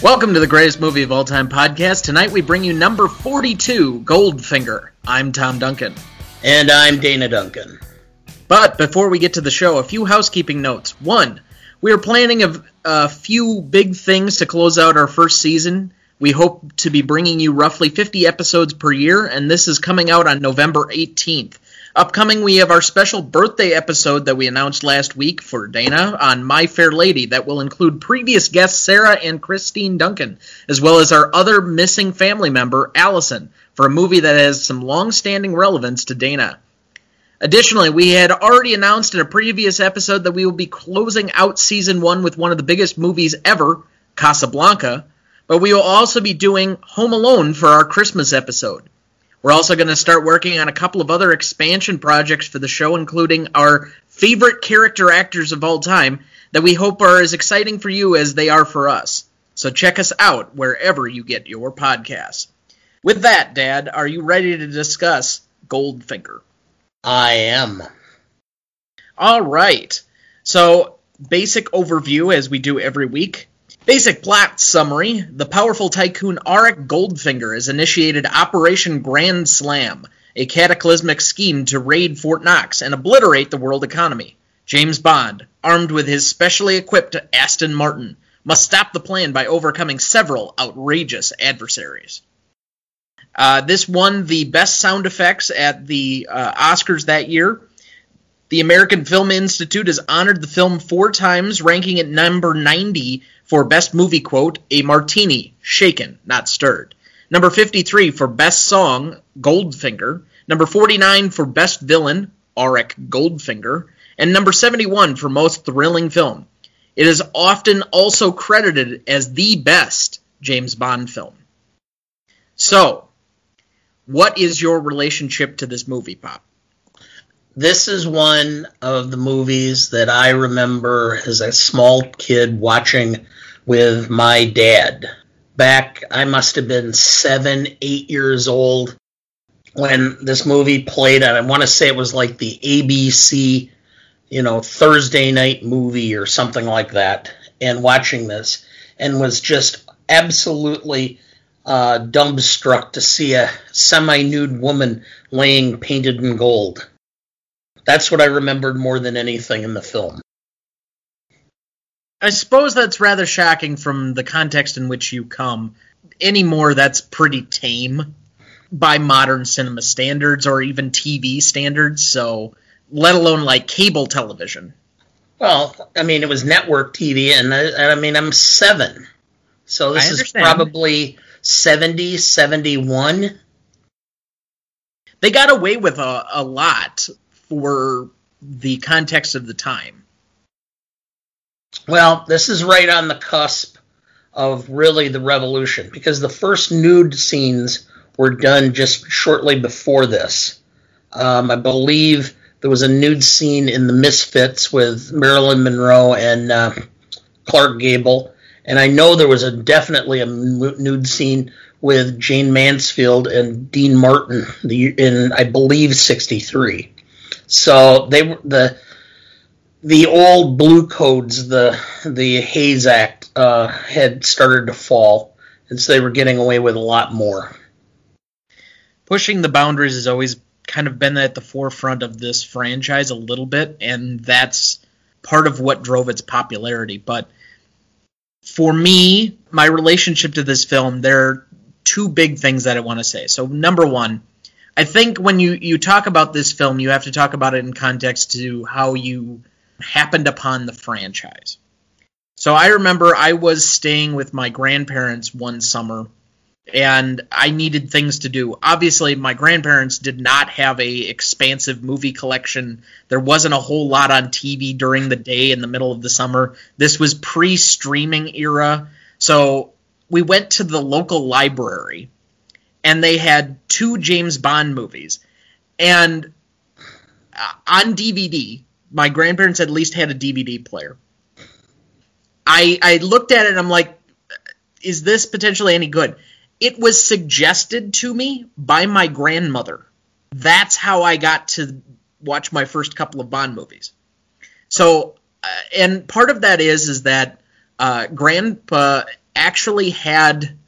Welcome to the greatest movie of all time podcast. Tonight we bring you number 42, Goldfinger. I'm Tom Duncan. And I'm Dana Duncan. But before we get to the show, a few housekeeping notes. One, we are planning a, a few big things to close out our first season. We hope to be bringing you roughly 50 episodes per year, and this is coming out on November 18th. Upcoming, we have our special birthday episode that we announced last week for Dana on My Fair Lady that will include previous guests Sarah and Christine Duncan, as well as our other missing family member, Allison, for a movie that has some long standing relevance to Dana. Additionally, we had already announced in a previous episode that we will be closing out season one with one of the biggest movies ever, Casablanca, but we will also be doing Home Alone for our Christmas episode. We're also going to start working on a couple of other expansion projects for the show, including our favorite character actors of all time that we hope are as exciting for you as they are for us. So check us out wherever you get your podcasts. With that, Dad, are you ready to discuss Goldfinger? I am. All right. So, basic overview as we do every week. Basic plot summary The powerful tycoon Auric Goldfinger has initiated Operation Grand Slam, a cataclysmic scheme to raid Fort Knox and obliterate the world economy. James Bond, armed with his specially equipped Aston Martin, must stop the plan by overcoming several outrageous adversaries. Uh, this won the best sound effects at the uh, Oscars that year. The American Film Institute has honored the film four times, ranking it number 90 for Best Movie Quote, A Martini, Shaken, Not Stirred. Number 53 for Best Song, Goldfinger. Number 49 for Best Villain, Auric Goldfinger. And number 71 for Most Thrilling Film. It is often also credited as the best James Bond film. So, what is your relationship to this movie, Pop? This is one of the movies that I remember as a small kid watching with my dad. Back, I must have been seven, eight years old when this movie played. And I want to say it was like the ABC, you know, Thursday night movie or something like that. And watching this and was just absolutely uh, dumbstruck to see a semi nude woman laying painted in gold. That's what I remembered more than anything in the film. I suppose that's rather shocking from the context in which you come. Anymore, that's pretty tame by modern cinema standards or even TV standards, so let alone like cable television. Well, I mean, it was network TV, and I, I mean, I'm seven. So this is probably 70, 71. They got away with a, a lot for the context of the time. Well, this is right on the cusp of really the revolution because the first nude scenes were done just shortly before this. Um, I believe there was a nude scene in The Misfits with Marilyn Monroe and uh, Clark Gable, and I know there was a definitely a nude scene with Jayne Mansfield and Dean Martin in I believe '63. So they were the the old blue codes, the the Hays Act, uh, had started to fall, and so they were getting away with a lot more. Pushing the boundaries has always kind of been at the forefront of this franchise a little bit, and that's part of what drove its popularity. But for me, my relationship to this film, there are two big things that I want to say. So, number one, I think when you, you talk about this film, you have to talk about it in context to how you happened upon the franchise. So I remember I was staying with my grandparents one summer and I needed things to do. Obviously, my grandparents did not have a expansive movie collection. There wasn't a whole lot on TV during the day in the middle of the summer. This was pre-streaming era. So we went to the local library and they had two James Bond movies. And uh, on DVD, my grandparents at least had a DVD player. I I looked at it and I'm like, is this potentially any good? It was suggested to me by my grandmother. That's how I got to watch my first couple of Bond movies. So, uh, and part of that is is that uh, Grandpa actually had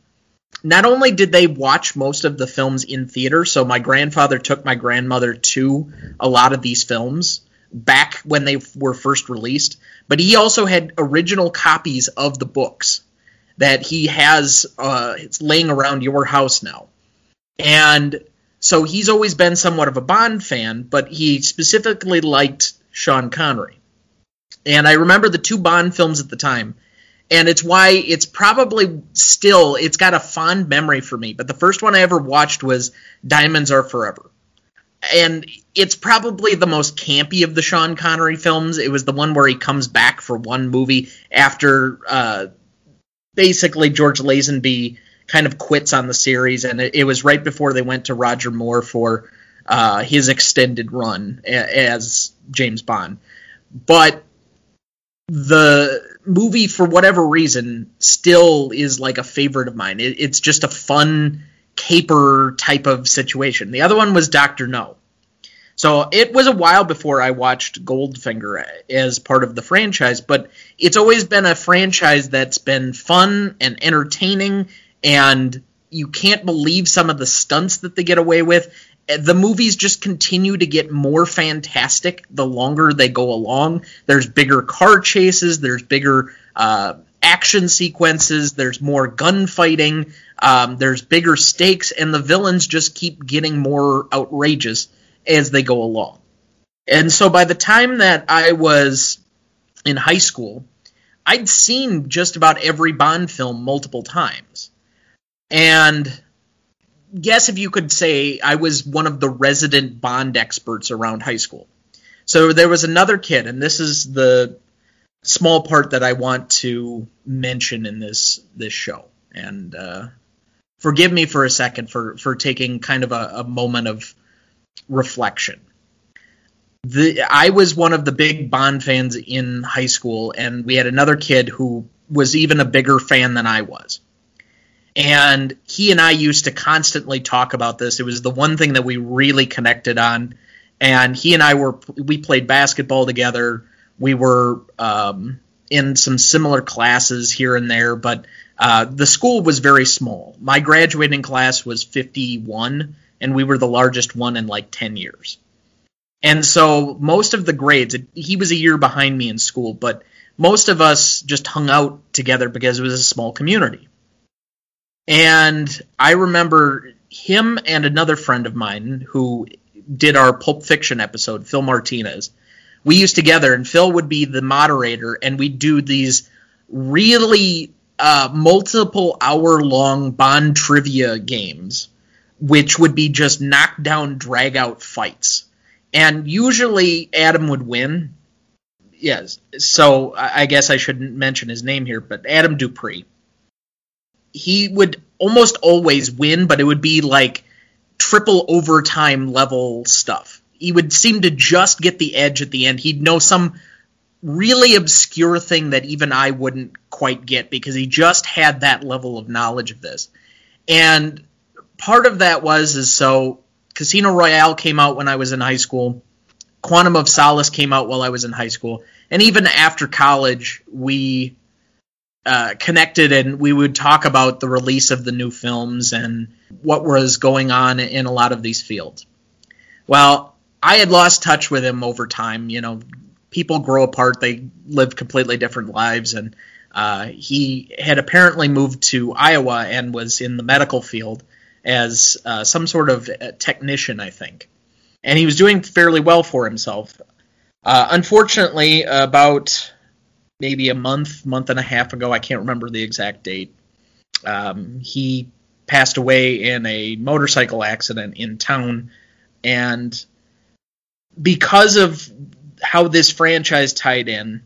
not only did they watch most of the films in theater, so my grandfather took my grandmother to a lot of these films back when they were first released, but he also had original copies of the books that he has uh, it's laying around your house now. And so he's always been somewhat of a Bond fan, but he specifically liked Sean Connery. And I remember the two Bond films at the time and it's why it's probably still it's got a fond memory for me but the first one i ever watched was diamonds are forever and it's probably the most campy of the sean connery films. It was the one where he comes back for one movie after uh, basically george lazenby kind of quits on the series. And it, it was right before they went to roger moore for uh, his extended run as james bond. But the movie for whatever reason still is like a favorite of mine. It, it's just a fun caper type of situation. The other one was Doctor No. So it was a while before I watched Goldfinger as part of the franchise, but it's always been a franchise that's been fun and entertaining, and you can't believe some of the stunts that they get away with the movies just continue to get more fantastic the longer they go along. There's bigger car chases, there's bigger uh, action sequences, there's more gunfighting, um, there's bigger stakes, and the villains just keep getting more outrageous as they go along. And so by the time that I was in high school, I'd seen just about every Bond film multiple times. And guess if you could say I was one of the resident Bond experts around high school. So there was another kid, and this is the small part that I want to mention in this this show. And uh, forgive me for a second for for taking kind of a, a moment of reflection. The, I was one of the big Bond fans in high school, and we had another kid who was even a bigger fan than I was. And he and I used to constantly talk about this. It was the one thing that we really connected on. And he and I were, we played basketball together. We were um, in some similar classes here and there, but uh, the school was very small. My graduating class was 51, and we were the largest one in like 10 years. And so most of the grades, he was a year behind me in school, but most of us just hung out together because it was a small community. And I remember him and another friend of mine who did our Pulp Fiction episode, Phil Martinez. We used together, and Phil would be the moderator, and we'd do these really uh, multiple hour long Bond trivia games, which would be just knockdown, drag out fights. And usually Adam would win. Yes, so I guess I shouldn't mention his name here, but Adam Dupree he would almost always win, but it would be like triple overtime level stuff. He would seem to just get the edge at the end. He'd know some really obscure thing that even I wouldn't quite get because he just had that level of knowledge of this. And part of that was is so Casino Royale came out when I was in high school. Quantum of Solace came out while I was in high school. And even after college, we uh, connected and we would talk about the release of the new films and what was going on in a lot of these fields. Well, I had lost touch with him over time. You know, people grow apart, they live completely different lives, and uh, he had apparently moved to Iowa and was in the medical field as uh, some sort of technician, I think. And he was doing fairly well for himself. Uh, unfortunately, about maybe a month, month and a half ago. I can't remember the exact date. Um, he passed away in a motorcycle accident in town, and because of how this franchise tied in,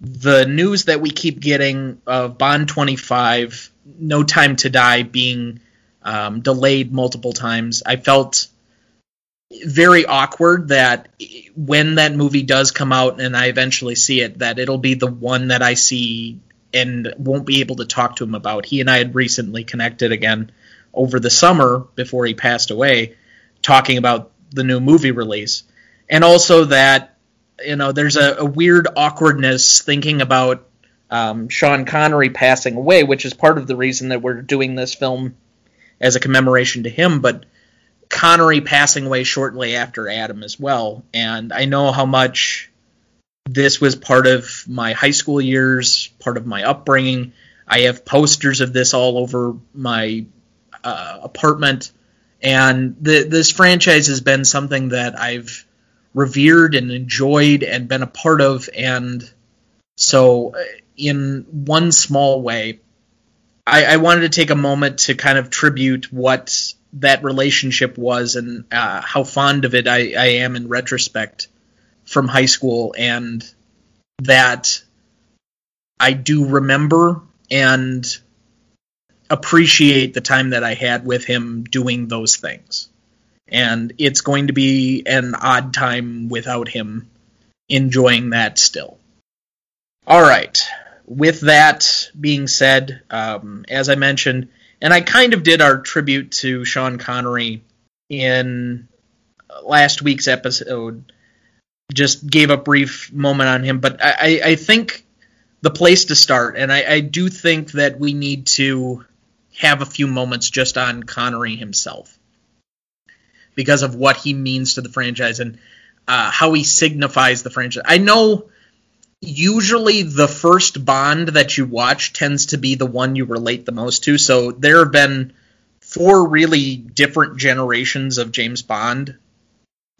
the news that we keep getting of Bond 25, No Time to Die being um, delayed multiple times, I felt very awkward that when that movie does come out and I eventually see it, that it'll be the one that I see and won't be able to talk to him about. He and I had recently connected again over the summer before he passed away, talking about the new movie release. And also that, you know, there's a, a weird awkwardness thinking about um, Sean Connery passing away, which is part of the reason that we're doing this film as a commemoration to him. But Connery passing away shortly after Adam as well, and I know how much this was part of my high school years, part of my upbringing. I have posters of this all over my uh, apartment, and the, this franchise has been something that I've revered and enjoyed and been a part of. And so, uh, in one small way, I, I wanted to take a moment to kind of tribute what that relationship was and uh, how fond of it I, I am in retrospect from high school, and that I do remember and appreciate the time that I had with him doing those things. And it's going to be an odd time without him enjoying that still. All right. With that being said, um, as I mentioned, and I kind of did our tribute to Sean Connery in last week's episode, just gave a brief moment on him, but I, I think the place to start, and I, I do think that we need to have a few moments just on Connery himself because of what he means to the franchise and uh, how he signifies the franchise. I know usually the first Bond that you watch tends to be the one you relate the most to. So there have been four really different generations of James Bond.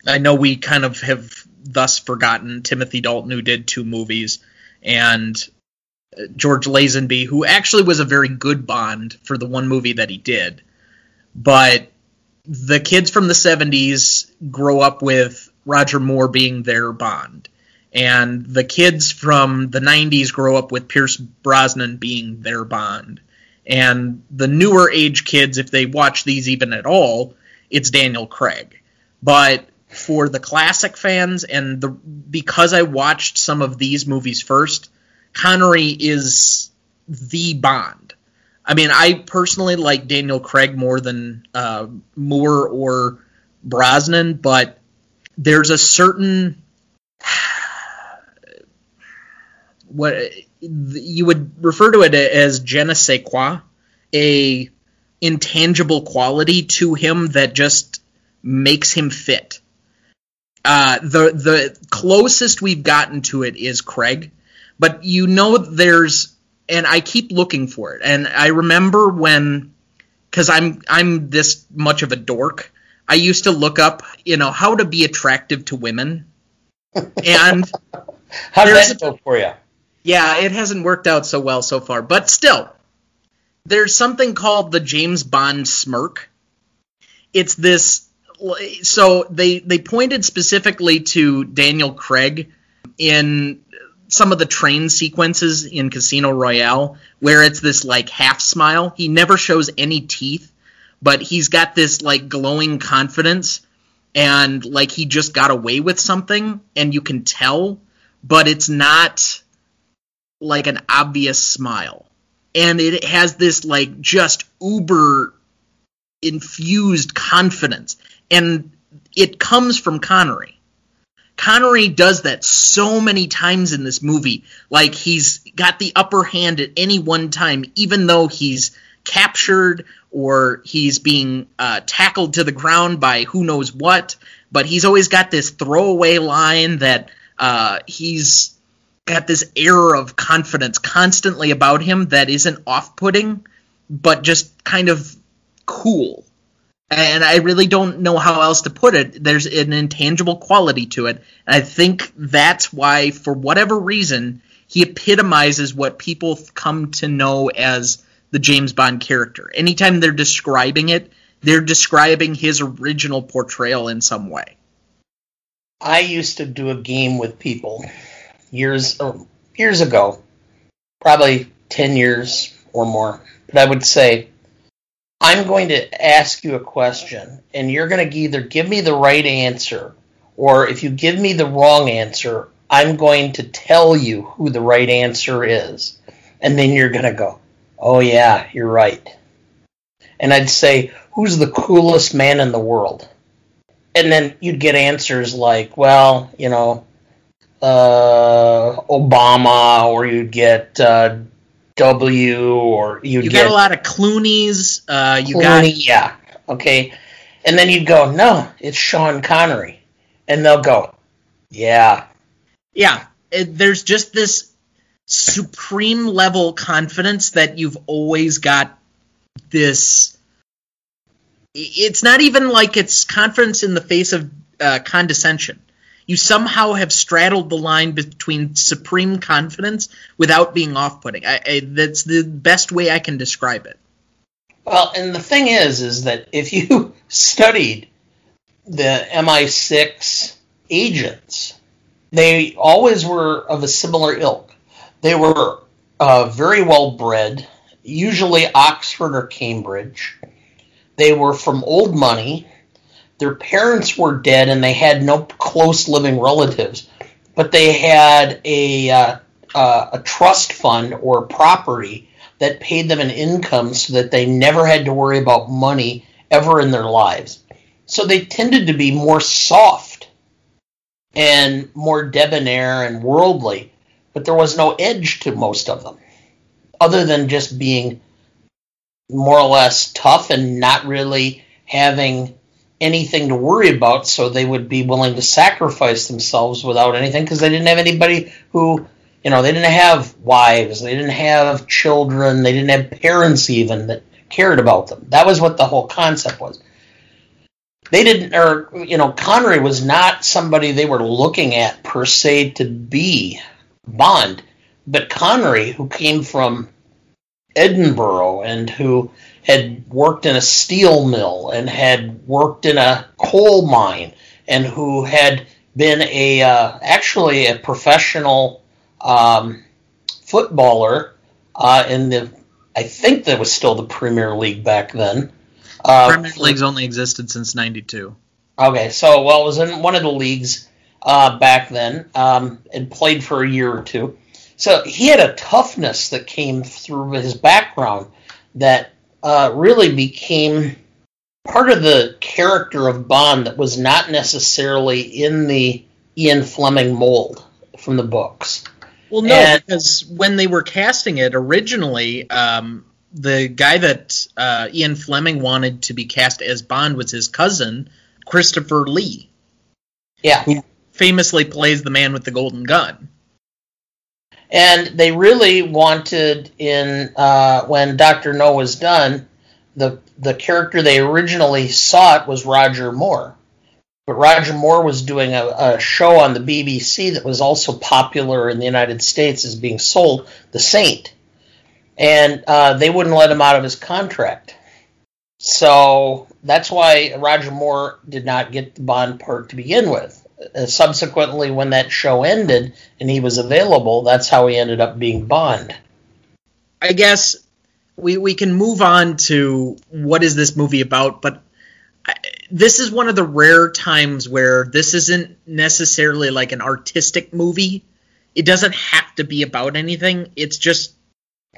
I know we kind of have thus forgotten Timothy Dalton, who did two movies, and George Lazenby, who actually was a very good Bond for the one movie that he did. But the kids from the 70s grow up with Roger Moore being their Bond. And the kids from the 90s grow up with Pierce Brosnan being their Bond. And the newer age kids, if they watch these even at all, it's Daniel Craig. But for the classic fans, and the because I watched some of these movies first, Connery is the Bond. I mean, I personally like Daniel Craig more than uh, Moore or Brosnan, but there's a certain what you would refer to it as je ne sais quoi, a intangible quality to him that just makes him fit. Uh, the the closest we've gotten to it is Craig, but you know there's and I keep looking for it. And I remember when cuz I'm I'm this much of a dork, I used to look up, you know, how to be attractive to women. And how did that go for you? Yeah, it hasn't worked out so well so far, but still. There's something called the James Bond smirk. It's this so they they pointed specifically to Daniel Craig in some of the train sequences in Casino Royale where it's this like half smile. He never shows any teeth, but he's got this like glowing confidence and like he just got away with something and you can tell, but it's not like an obvious smile. And it has this like just uber infused confidence. And it comes from Connery Connery does that so many times in this movie. Like he's got the upper hand at any one time, even though he's captured or he's being uh, tackled to the ground by who knows what. But he's always got this throwaway line that uh, he's got this air of confidence constantly about him that isn't off putting, but just kind of cool and I really don't know how else to put it. There's an intangible quality to it, and I think that's why, for whatever reason, he epitomizes what people come to know as the James Bond character. Anytime they're describing it, they're describing his original portrayal in some way. I used to do a game with people years oh, years ago, probably ten years or more. But I would say I'm going to ask you a question, and you're going to either give me the right answer, or if you give me the wrong answer, I'm going to tell you who the right answer is. And then you're going to go, oh, yeah, you're right. And I'd say, who's the coolest man in the world? And then you'd get answers like, well, you know, uh, Obama, or you'd get uh, W, or you'd You get got a lot of Clooney's. Uh, you Clooney, got yeah, okay, and then you'd go, no, it's Sean Connery, and they'll go, yeah, yeah. It, there's just this supreme level confidence that you've always got this. It's not even like it's confidence in the face of uh, condescension. You somehow have straddled the line between supreme confidence without being off-putting. I, I, that's the best way I can describe it. Well, and the thing is, is that if you studied the MI6 agents, they always were of a similar ilk. They were uh, very well bred, usually Oxford or Cambridge. They were from old money. Their parents were dead and they had no close living relatives, but they had a, uh, uh, a trust fund or property that paid them an income so that they never had to worry about money ever in their lives. So they tended to be more soft and more debonair and worldly, but there was no edge to most of them, other than just being more or less tough and not really having anything to worry about, so they would be willing to sacrifice themselves without anything because they didn't have anybody who, you know, they didn't have wives, they didn't have children, they didn't have parents even that cared about them. That was what the whole concept was. They didn't, or, you know, Connery was not somebody they were looking at per se to be Bond, but Connery, who came from Edinburgh and who had worked in a steel mill and had worked in a coal mine and who had been a uh, actually a professional um, footballer uh, in the I think that was still the Premier League back then. Uh, Premier League's only existed since '92. Okay, so well, it was in one of the leagues uh, back then um, and played for a year or two. So he had a toughness that came through his background that uh, really became part of the character of Bond that was not necessarily in the Ian Fleming mold from the books. Well, no, And- because when they were casting it originally, um, the guy that uh, Ian Fleming wanted to be cast as Bond was his cousin, Christopher Lee, Yeah. who famously plays the man with the golden gun. And they really wanted in uh, when Doctor No was done, the the character they originally sought was Roger Moore, but Roger Moore was doing a, a show on the BBC that was also popular in the United States as being sold, The Saint, and uh, they wouldn't let him out of his contract. So that's why Roger Moore did not get the Bond part to begin with. Uh, subsequently, when that show ended and he was available, that's how he ended up being Bond. I guess we we can move on to what is this movie about, but I, this is one of the rare times where this isn't necessarily like an artistic movie. It doesn't have to be about anything. It's just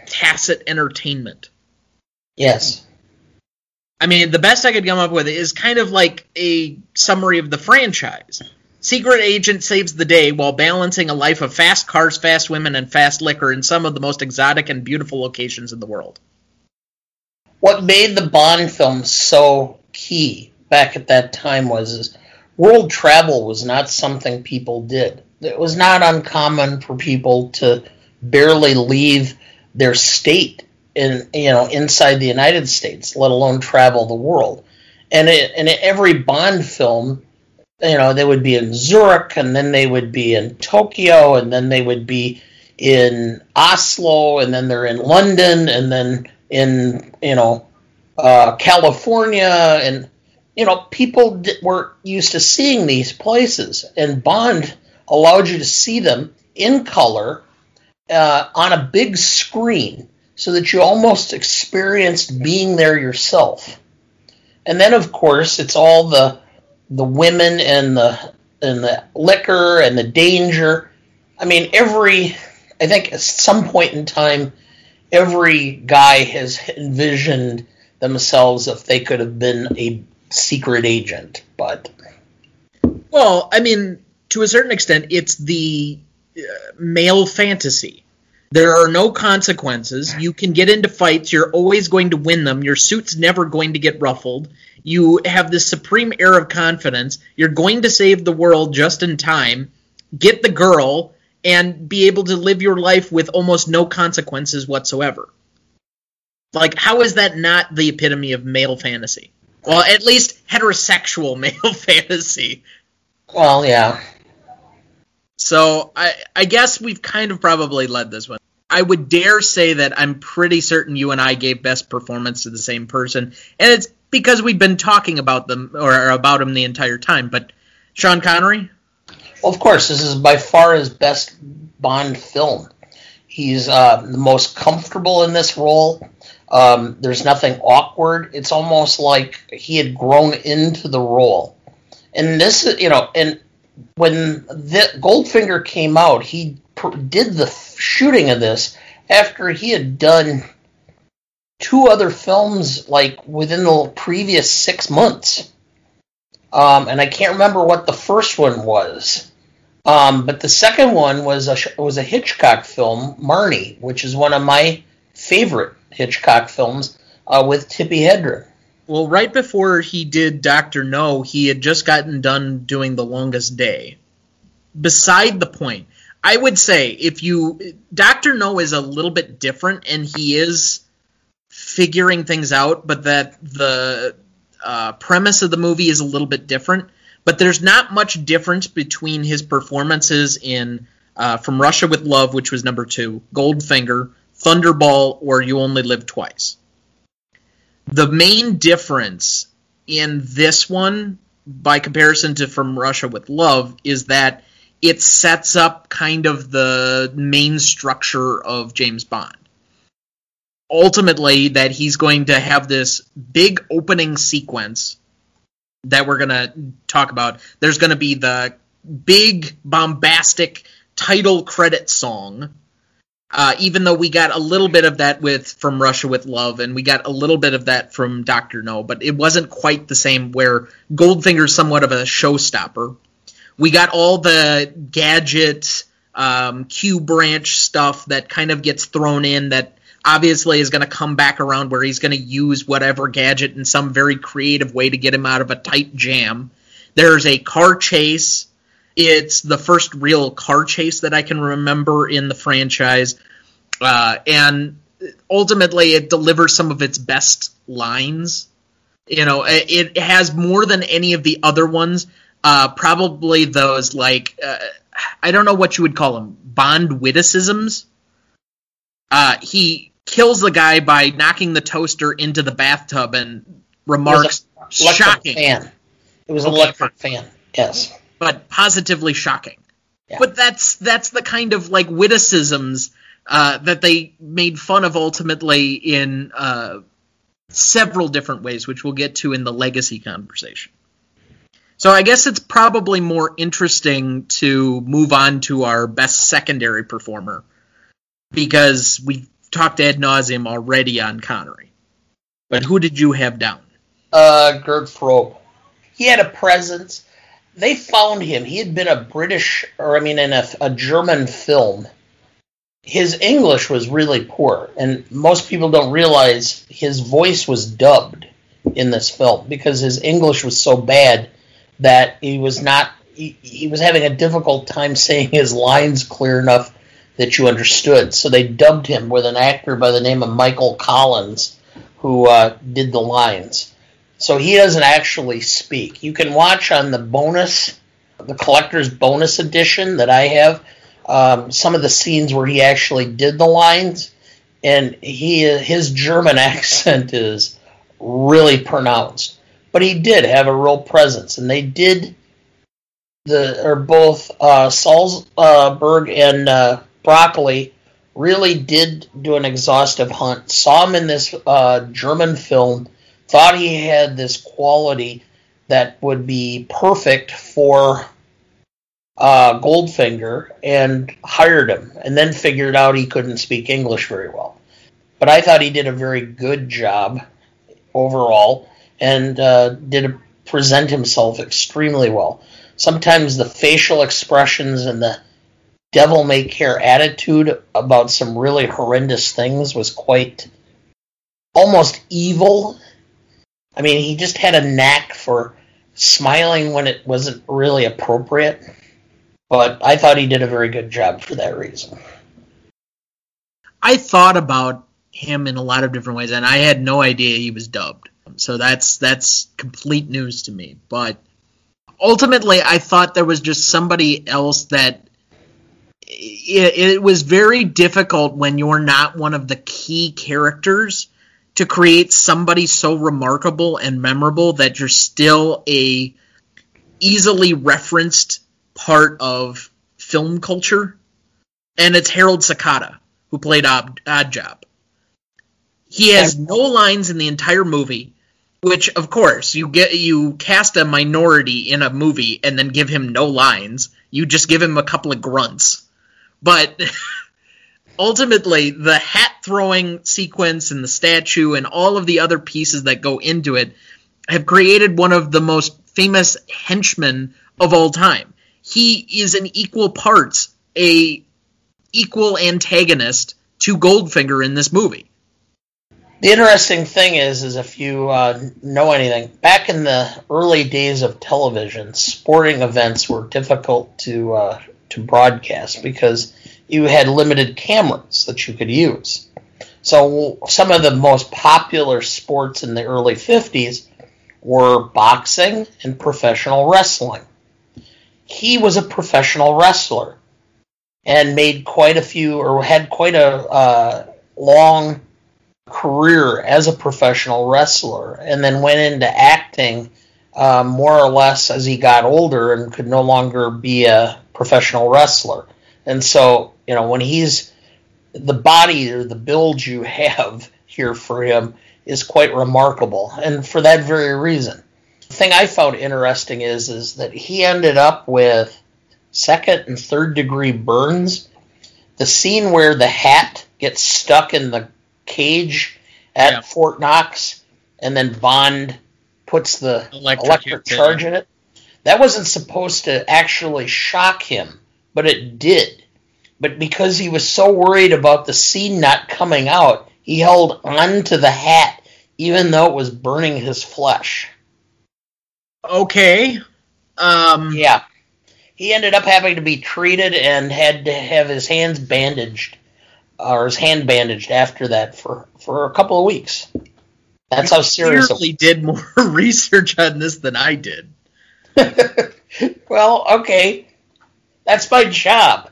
tacit entertainment. Yes. I mean, the best I could come up with is kind of like a summary of the franchise. Secret agent saves the day while balancing a life of fast cars, fast women, and fast liquor in some of the most exotic and beautiful locations in the world. What made the Bond films so key back at that time was world travel was not something people did. It was not uncommon for people to barely leave their state in you know inside the United States, let alone travel the world. And it, and every Bond film, you know, they would be in Zurich, and then they would be in Tokyo, and then they would be in Oslo, and then they're in London, and then in you know uh, California, and you know people di- were used to seeing these places, and Bond allowed you to see them in color uh, on a big screen, so that you almost experienced being there yourself. And then, of course, it's all the the women and the and the liquor and the danger. I mean, every I think at some point in time, every guy has envisioned themselves if they could have been a secret agent. But Well, I mean, to a certain extent, it's the uh, male fantasy. There are no consequences. You can get into fights. You're always going to win them. Your suit's never going to get ruffled. You have this supreme air of confidence. You're going to save the world just in time, get the girl, and be able to live your life with almost no consequences whatsoever. Like, how is that not the epitome of male fantasy? Well, at least heterosexual male fantasy. Well, yeah. So I, I guess we've kind of probably led this one. I would dare say that I'm pretty certain you and I gave best performance to the same person, and it's because we've been talking about them or about him the entire time. But Sean Connery, well, of course, this is by far his best Bond film. He's uh, the most comfortable in this role. Um, there's nothing awkward. It's almost like he had grown into the role. And this, you know, and when the Goldfinger came out, he did the shooting of this after he had done two other films like within the previous six months. Um, and I can't remember what the first one was. Um, but the second one was a was a Hitchcock film, Marnie, which is one of my favorite Hitchcock films uh, with Tippi Hedren. Well, right before he did Doctor No, he had just gotten done doing The Longest Day. Beside the point, I would say if you Doctor No is a little bit different, and he is figuring things out, but that the uh, premise of the movie is a little bit different. But there's not much difference between his performances in uh, From Russia with Love, which was number two, Goldfinger, Thunderball, or You Only Live Twice. The main difference in this one, by comparison to From Russia with Love, is that it sets up kind of the main structure of James Bond. Ultimately, that he's going to have this big opening sequence that we're going to talk about. There's going to be the big bombastic title credit song uh, even though we got a little bit of that with from Russia with Love, and we got a little bit of that from Doctor No, but it wasn't quite the same. Where Goldfinger's somewhat of a showstopper. We got all the gadget um, Q branch stuff that kind of gets thrown in that obviously is going to come back around where he's going to use whatever gadget in some very creative way to get him out of a tight jam. There's a car chase it's the first real car chase that I can remember in the franchise, uh, and ultimately it delivers some of its best lines. You know, it, has more than any of the other ones. Uh, probably those like uh, I don't know what you would call them, Bond witticisms. Uh, he kills the guy by knocking the toaster into the bathtub and remarks, "Shocking." Fan. It was an okay. electric fan. Yes but positively shocking. Yeah. But that's that's the kind of like witticisms uh, that they made fun of ultimately in uh, several different ways, which we'll get to in the legacy conversation. So I guess it's probably more interesting to move on to our best secondary performer because we've talked ad nauseum already on Connery. But who did you have down? Uh, Gert Frobe. He had a presence they found him. He had been a British, or I mean, in a, a German film. His English was really poor, and most people don't realize his voice was dubbed in this film because his English was so bad that he was not. He, he was having a difficult time saying his lines clear enough that you understood. So they dubbed him with an actor by the name of Michael Collins, who uh, did the lines. So he doesn't actually speak. You can watch on the bonus, the collector's bonus edition that I have, um, some of the scenes where he actually did the lines, and he his German accent is really pronounced. But he did have a real presence, and they did the or both uh, Salzberg and uh, Broccoli really did do an exhaustive hunt. Saw him in this uh, German film thought he had this quality that would be perfect for uh, Goldfinger and hired him, and then figured out he couldn't speak English very well. But I thought he did a very good job overall and uh, did present himself extremely well. sometimes the facial expressions and the devil may care attitude about some really horrendous things was quite almost evil. I mean, he just had a knack for smiling when it wasn't really appropriate. But I thought he did a very good job for that reason. I thought about him in a lot of different ways, and I had no idea he was dubbed. So that's that's complete news to me. But ultimately, I thought there was just somebody else that it, it was very difficult when you're not one of the key characters to create somebody so remarkable and memorable that you're still a easily referenced part of film culture. And it's Harold Sakata who played Odd, Job. He has no lines in the entire movie, which of course you get you cast a minority in a movie and then give him no lines. You just give him a couple of grunts. But ultimately the hat throwing sequence and the statue and all of the other pieces that go into it have created one of the most famous henchmen of all time. He is in equal parts a equal antagonist to Goldfinger in this movie. The interesting thing is, is if you uh, know anything, back in the early days of television, sporting events were difficult to uh, to broadcast because you had limited cameras that you could use. So some of the most popular sports in the early 50s were boxing and professional wrestling. He was a professional wrestler and made quite a few, or had quite a uh, long career as a professional wrestler, and then went into acting uh, more or less as he got older and could no longer be a professional wrestler. And so you know, when he's the body or the build you have here for him is quite remarkable, and for that very reason. The thing I found interesting is is that he ended up with second and third degree burns. The scene where the hat gets stuck in the cage at yeah. Fort Knox, and then Bond puts the electric, electric charge in it. That wasn't supposed to actually shock him, but it did but because he was so worried about the scene not coming out, he held on to the hat even though it was burning his flesh. Okay. Um, yeah. He ended up having to be treated and had to have his hands bandaged, or his hand bandaged after that for, for a couple of weeks. That's how serious. He did more research on this than I did. well, okay, that's my job.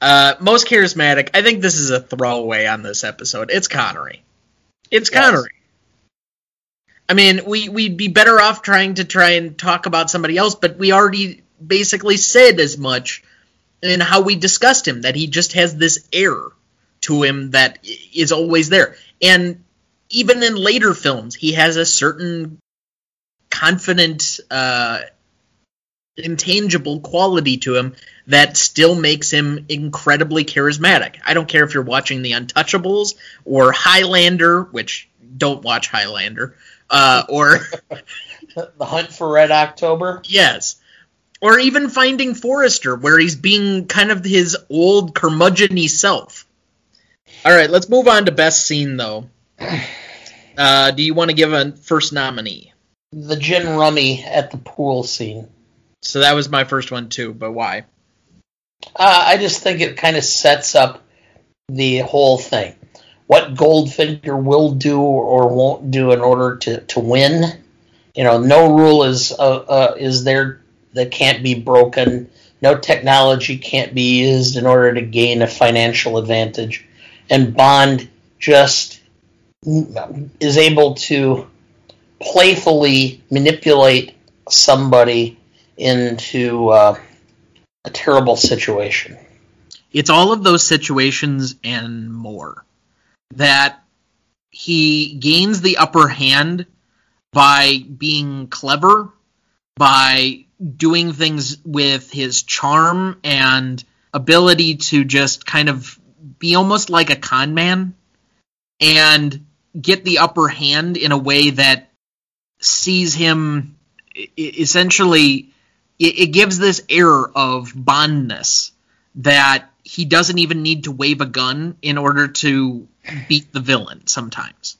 Uh, most charismatic. I think this is a throwaway on this episode. It's Connery. It's yes. Connery. I mean, we we'd be better off trying to try and talk about somebody else, but we already basically said as much in how we discussed him that he just has this air to him that is always there. And even in later films, he has a certain confident, uh, intangible quality to him that still makes him incredibly charismatic. I don't care if you're watching The Untouchables or Highlander, which don't watch Highlander, uh, or The Hunt for Red October. Yes. Or even Finding Forrester, where he's being kind of his old curmudgeon self. All right, let's move on to best scene though. Uh, do you want to give a first nominee? The gin rummy at the pool scene. So that was my first one too, but why? Uh, I just think it kind of sets up the whole thing. What Goldfinger will do or won't do in order to, to win. You know, no rule is uh, uh, is there that can't be broken. No technology can't be used in order to gain a financial advantage. And Bond just is able to playfully manipulate somebody into uh, a terrible situation. It's all of those situations and more that he gains the upper hand by being clever, by doing things with his charm and ability to just kind of be almost like a con man and get the upper hand in a way that sees him essentially it, gives this air of bondness that he doesn't even need to wave a gun in order to beat the villain sometimes.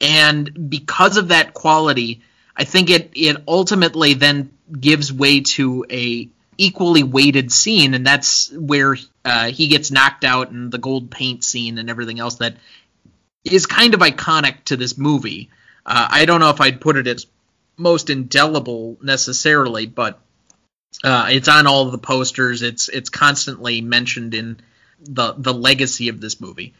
And because of that quality, I think it it ultimately then gives way to a equally weighted scene, and that's where uh, he gets knocked out and the gold paint scene and everything else that is kind of iconic to this movie. Uh, I don't know if I'd put it as most indelible necessarily, but uh, it's on all the posters. It's it's constantly mentioned in the the legacy of this movie.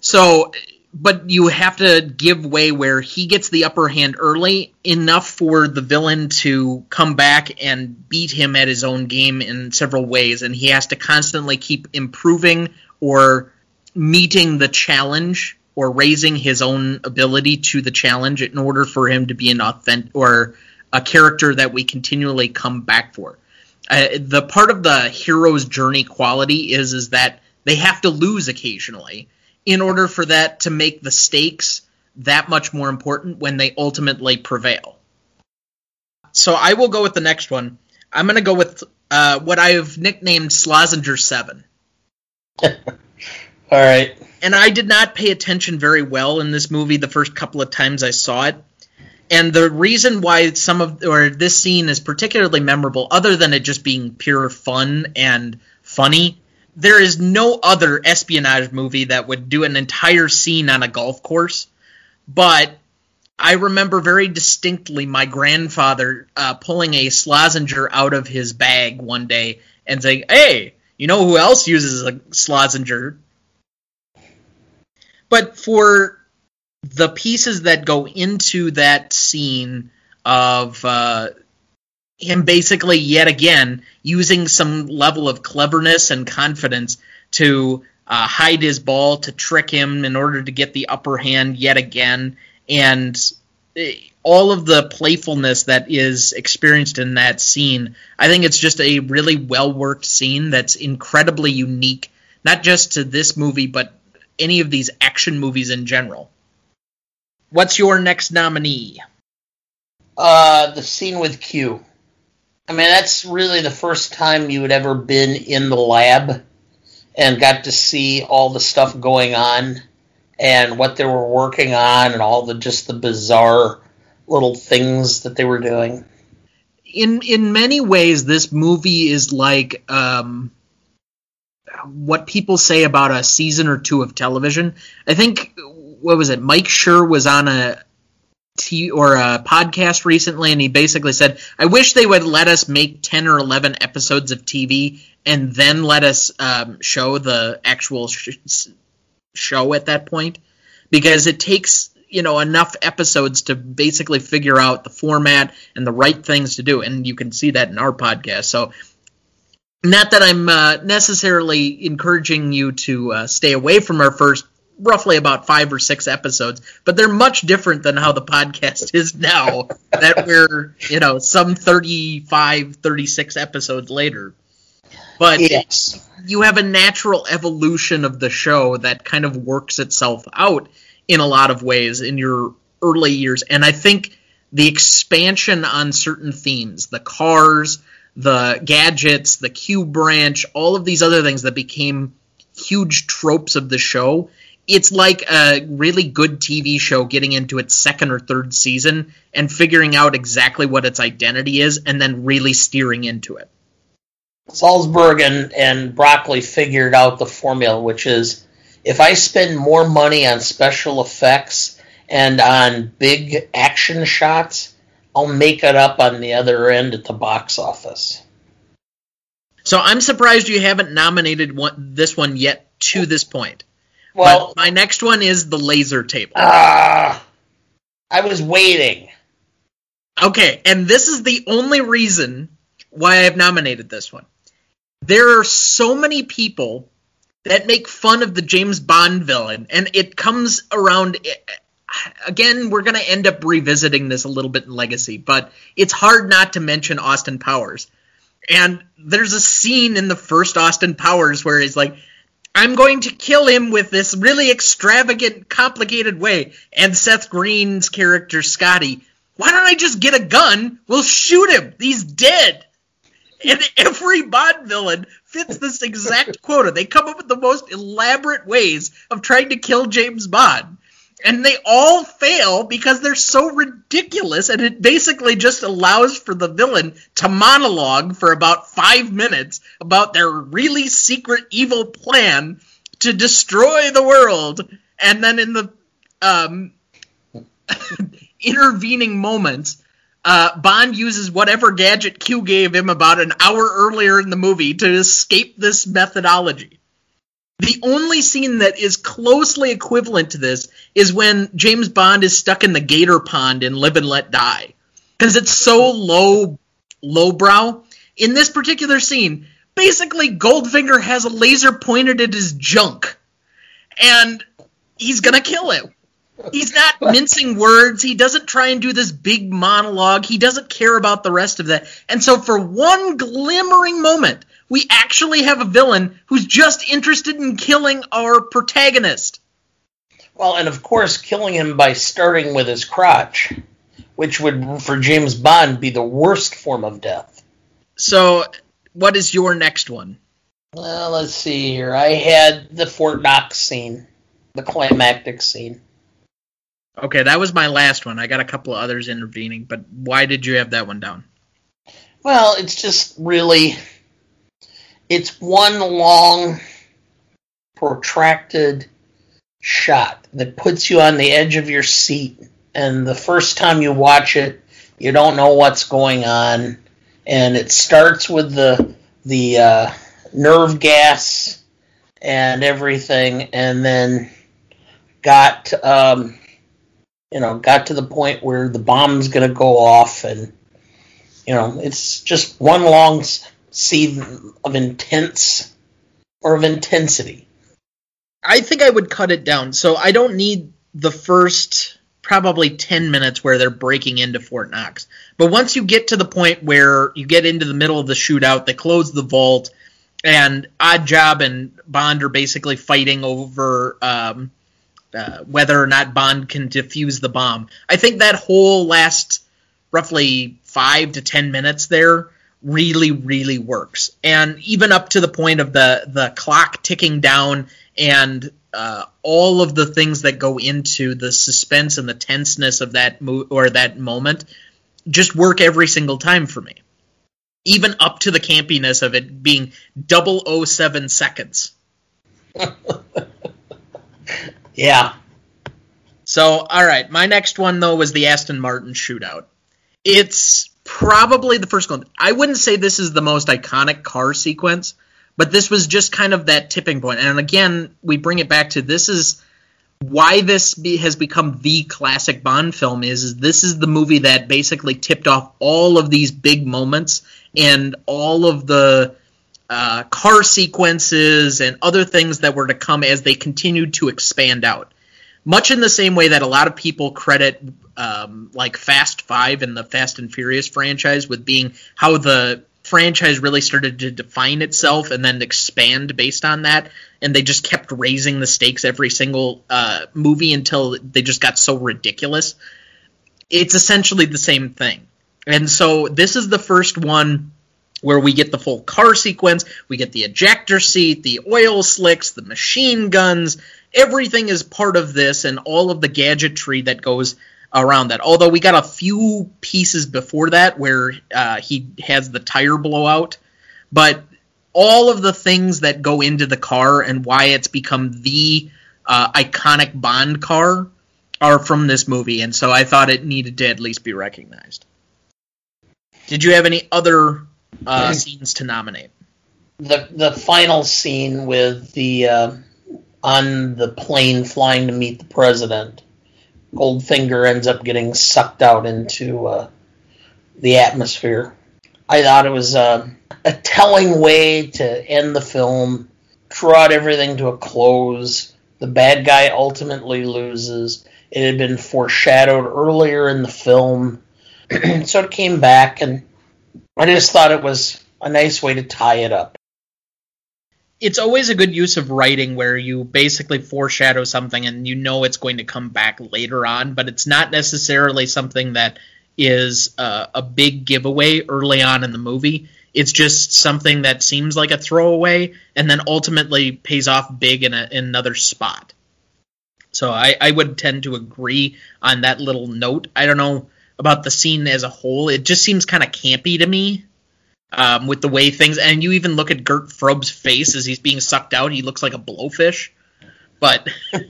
So, but you have to give way where he gets the upper hand early enough for the villain to come back and beat him at his own game in several ways, and he has to constantly keep improving or meeting the challenge or raising his own ability to the challenge in order for him to be an authentic or a character that we continually come back for. Uh, the part of the hero's journey quality is is that they have to lose occasionally in order for that to make the stakes that much more important when they ultimately prevail. So I will go with the next one. I'm going to go with uh, what I've nicknamed Slazenger 7. All right. And I did not pay attention very well in this movie the first couple of times I saw it. And the reason why some of or this scene is particularly memorable, other than it just being pure fun and funny, there is no other espionage movie that would do an entire scene on a golf course. But I remember very distinctly my grandfather uh, pulling a Slazenger out of his bag one day and saying, "Hey, you know who else uses a Slazenger?" But for the pieces that go into that scene of uh, him basically yet again using some level of cleverness and confidence to uh, hide his ball to trick him in order to get the upper hand yet again. And eh, all of the playfulness that is experienced in that scene i think it's just a really well worked scene that's incredibly unique not just to this movie but any of these action movies in general. What's your next nominee? Uh, the scene with Q. I mean, that's really the first time you had ever been in the lab and got to see all the stuff going on and what they were working on and all the just the bizarre little things that they were doing. in in many ways this movie is like um what people say about a season or two of television i think what was it mike Schur was on a t or a podcast recently and he basically said i wish they would let us make 10 or 11 episodes of tv and then let us um, show the actual sh- show at that point. Because it takes you know enough episodes to basically figure out the format and the right things to do and you can see that in our podcast. So not that i'm uh, necessarily encouraging you to uh, stay away from our first roughly about five or six episodes but they're much different than how the podcast is now that we're you know some 35 36 episodes later but Yes. you have a natural evolution of the show that kind of works itself out in a lot of ways in your early years and i think the expansion on certain themes the cars the gadgets the q branch all of these other things that became huge tropes of the show it's like a really good tv show getting into its second or third season and figuring out exactly what its identity is and then really steering into it Saltzman and, and Broccoli figured out the formula, which is if I spend more money on special effects and on big action shots, I'll make it up on the other end at the box office. So I'm surprised you haven't nominated one, this one yet to this point. Well, but my next one is the laser table. ah, I was waiting. Okay, and this is the only reason why I've nominated this one. There are so many people that make fun of the James Bond villain, and it comes around. Again, we're going to end up revisiting this a little bit in Legacy, but it's hard not to mention Austin Powers. And there's a scene in the first Austin Powers where he's like, I'm going to kill him with this really extravagant, complicated way. And Seth Green's character, Scotty, why don't I just get a gun? We'll shoot him. He's dead. And every Bond villain fits this exact quota. They come up with the most elaborate ways of trying to kill James Bond. And they all fail because they're so ridiculous, and it basically just allows for the villain to monologue for about five minutes about their really secret evil plan to destroy the world. And then in the um, intervening moments, uh, Bond uses whatever gadget Q gave him about an hour earlier in the movie to escape this methodology. The only scene that is closely equivalent to this is when James Bond is stuck in the gator pond in Live and Let Die. Because it's so low lowbrow. In this particular scene, basically Goldfinger has a laser pointed at his junk. And he's gonna kill him. He's not mincing words. He doesn't try and do this big monologue. He doesn't care about the rest of that. And so, for one glimmering moment, we actually have a villain who's just interested in killing our protagonist. Well, and of course, killing him by starting with his crotch, which would, for James Bond, be the worst form of death. So, what is your next one? Well, let's see here. I had the Fort Knox scene, the climactic scene. Okay, that was my last one. I got a couple of others intervening, but why did you have that one down? Well, it's just really it's one long protracted shot that puts you on the edge of your seat and the first time you watch it you don't know what's going on. And it starts with the the uh, nerve gas and everything and then got um, you know, got to the point where the bomb's going to go off, and you know, it's just one long scene of intense or of intensity. I think I would cut it down. So I don't need the first probably 10 minutes where they're breaking into Fort Knox. But once you get to the point where you get into the middle of the shootout, they close the vault, and Oddjob and Bond are basically fighting over um, uh, whether or not Bond can defuse the bomb. I think that whole last roughly five to ten minutes there really, really works, and even up to the point of the the clock ticking down and uh, all of the things that go into the suspense and the tenseness of that mo- or that moment just work every single time for me. Even up to the campiness of it being 007 seconds. Yeah. So, all right, my next one though was the Aston Martin shootout. It's probably the first one. I wouldn't say this is the most iconic car sequence, but this was just kind of that tipping point. And again, we bring it back to this is why this be, has become the classic Bond film is, is this is the movie that basically tipped off all of these big moments and all of the uh, car sequences and other things that were to come as they continued to expand out. Much in the same way that a lot of people credit um, like Fast Five and the Fast and Furious franchise with being how the franchise really started to define itself and then expand based on that, and they just kept raising the stakes every single uh, movie until they just got so ridiculous. It's essentially the same thing, and so this is the first one where we get the full car sequence, we get the ejector seat, the oil slicks, the machine guns, everything is part of this and all of the gadgetry that goes around that. Although we got a few pieces before that where uh, he has the tire blowout, but all of the things that go into the car and why it's become the uh, iconic Bond car are from this movie, and so I thought it needed to at least be recognized. Did you have any other uh, scenes to nominate. The the final scene with the uh, on the plane flying to meet the president, Goldfinger ends up getting sucked out into uh, the atmosphere. I thought it was uh, a telling way to end the film, draw everything to a close. The bad guy ultimately loses. It had been foreshadowed earlier in the film, so it came back and I just thought it was a nice way to tie it up. It's always a good use of writing where you basically foreshadow something and you know it's going to come back later on, but it's not necessarily something that is uh, a big giveaway early on in the movie. It's just something that seems like a throwaway and then ultimately pays off big in, a, in another spot. So I, I would tend to agree on that little note. I don't know about the scene as a whole. It just seems kind of campy to me um, with the way things. And you even look at Gert Frobe's face as he's being sucked out. He looks like a blowfish. But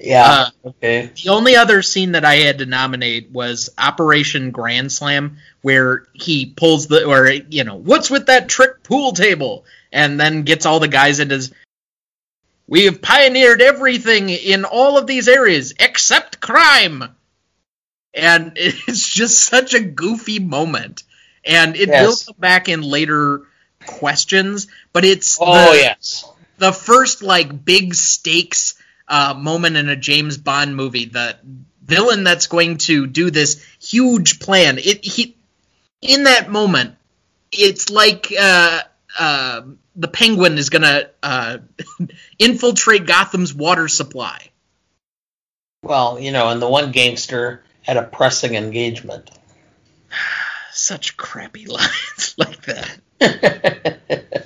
yeah, uh, okay. The only other scene that I had to nominate was Operation Grand Slam, where he pulls the, or you know, what's with that trick pool table, and then gets all the guys into. His, we have pioneered everything in all of these areas except crime. And it's just such a goofy moment. And it yes. will come back in later questions, but it's oh the, yes the first like big stakes uh, moment in a James Bond movie. The villain that's going to do this huge plan. It he in that moment, it's like uh, uh, the Penguin is gonna uh, infiltrate Gotham's water supply. Well, you know, and the one gangster had a pressing engagement. Such crappy lines like that.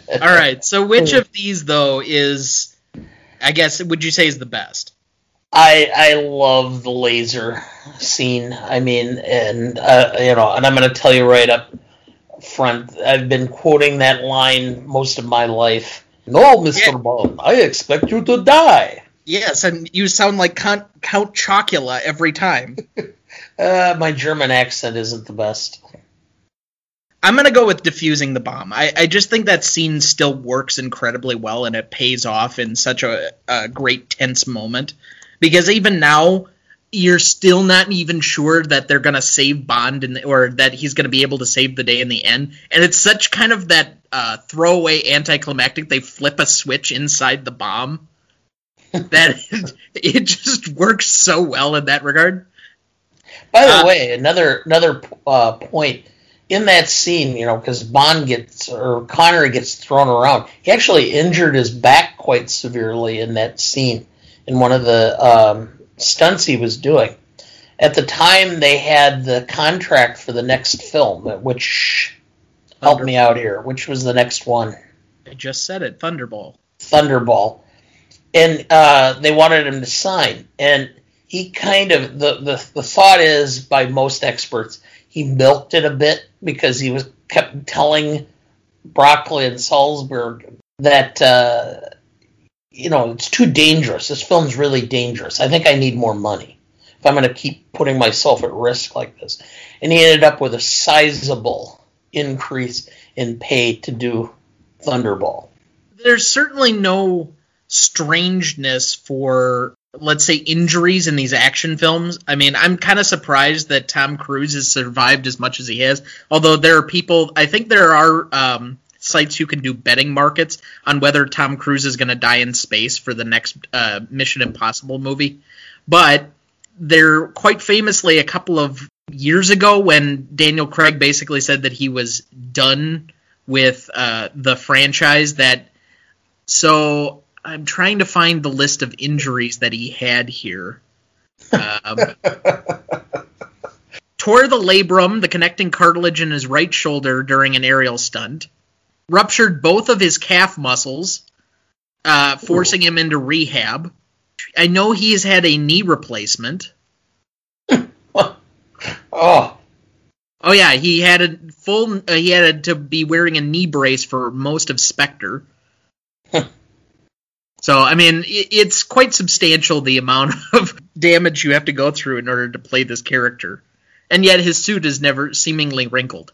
All right. So which of these though is I guess would you say is the best? I I love the laser scene. I mean, and uh, you know, and I'm going to tell you right up front. I've been quoting that line most of my life. No, Mister yeah. Bond, I expect you to die. Yes, and you sound like Count, Count Chocula every time. uh, my German accent isn't the best. I'm gonna go with defusing the bomb. I, I just think that scene still works incredibly well, and it pays off in such a, a great tense moment. Because even now, you're still not even sure that they're gonna save Bond, the, or that he's gonna be able to save the day in the end. And it's such kind of that uh, throwaway anticlimactic. They flip a switch inside the bomb that it, it just works so well in that regard. By the uh, way, another another uh, point in that scene, you know, because Bond gets or Connery gets thrown around, he actually injured his back quite severely in that scene in one of the um, stunts he was doing. At the time, they had the contract for the next film, which help me out here. Which was the next one? I just said it, Thunderball. Thunderball, and uh, they wanted him to sign, and he kind of the, the the thought is by most experts he milked it a bit because he was kept telling Broccoli and Saltzman that uh, you know it's too dangerous. This film's really dangerous. I think I need more money if I'm going to keep putting myself at risk like this. And he ended up with a sizable increase in pay to do Thunderball. There's certainly no strangeness for let's say injuries in these action films. I mean, I'm kind of surprised that Tom Cruise has survived as much as he has. Although there are people, I think there are um, sites who can do betting markets on whether Tom Cruise is going to die in space for the next uh, Mission Impossible movie. But there, quite famously, a couple of years ago, when Daniel Craig basically said that he was done with uh, the franchise, that so I'm trying to find the list of injuries that he had here. Um, tore the labrum, the connecting cartilage in his right shoulder during an aerial stunt. Ruptured both of his calf muscles, uh, forcing Ooh. him into rehab. I know he has had a knee replacement. oh. Oh yeah, he had a full. Uh, he had to be wearing a knee brace for most of Spectre. So, I mean, it's quite substantial the amount of damage you have to go through in order to play this character. And yet his suit is never seemingly wrinkled.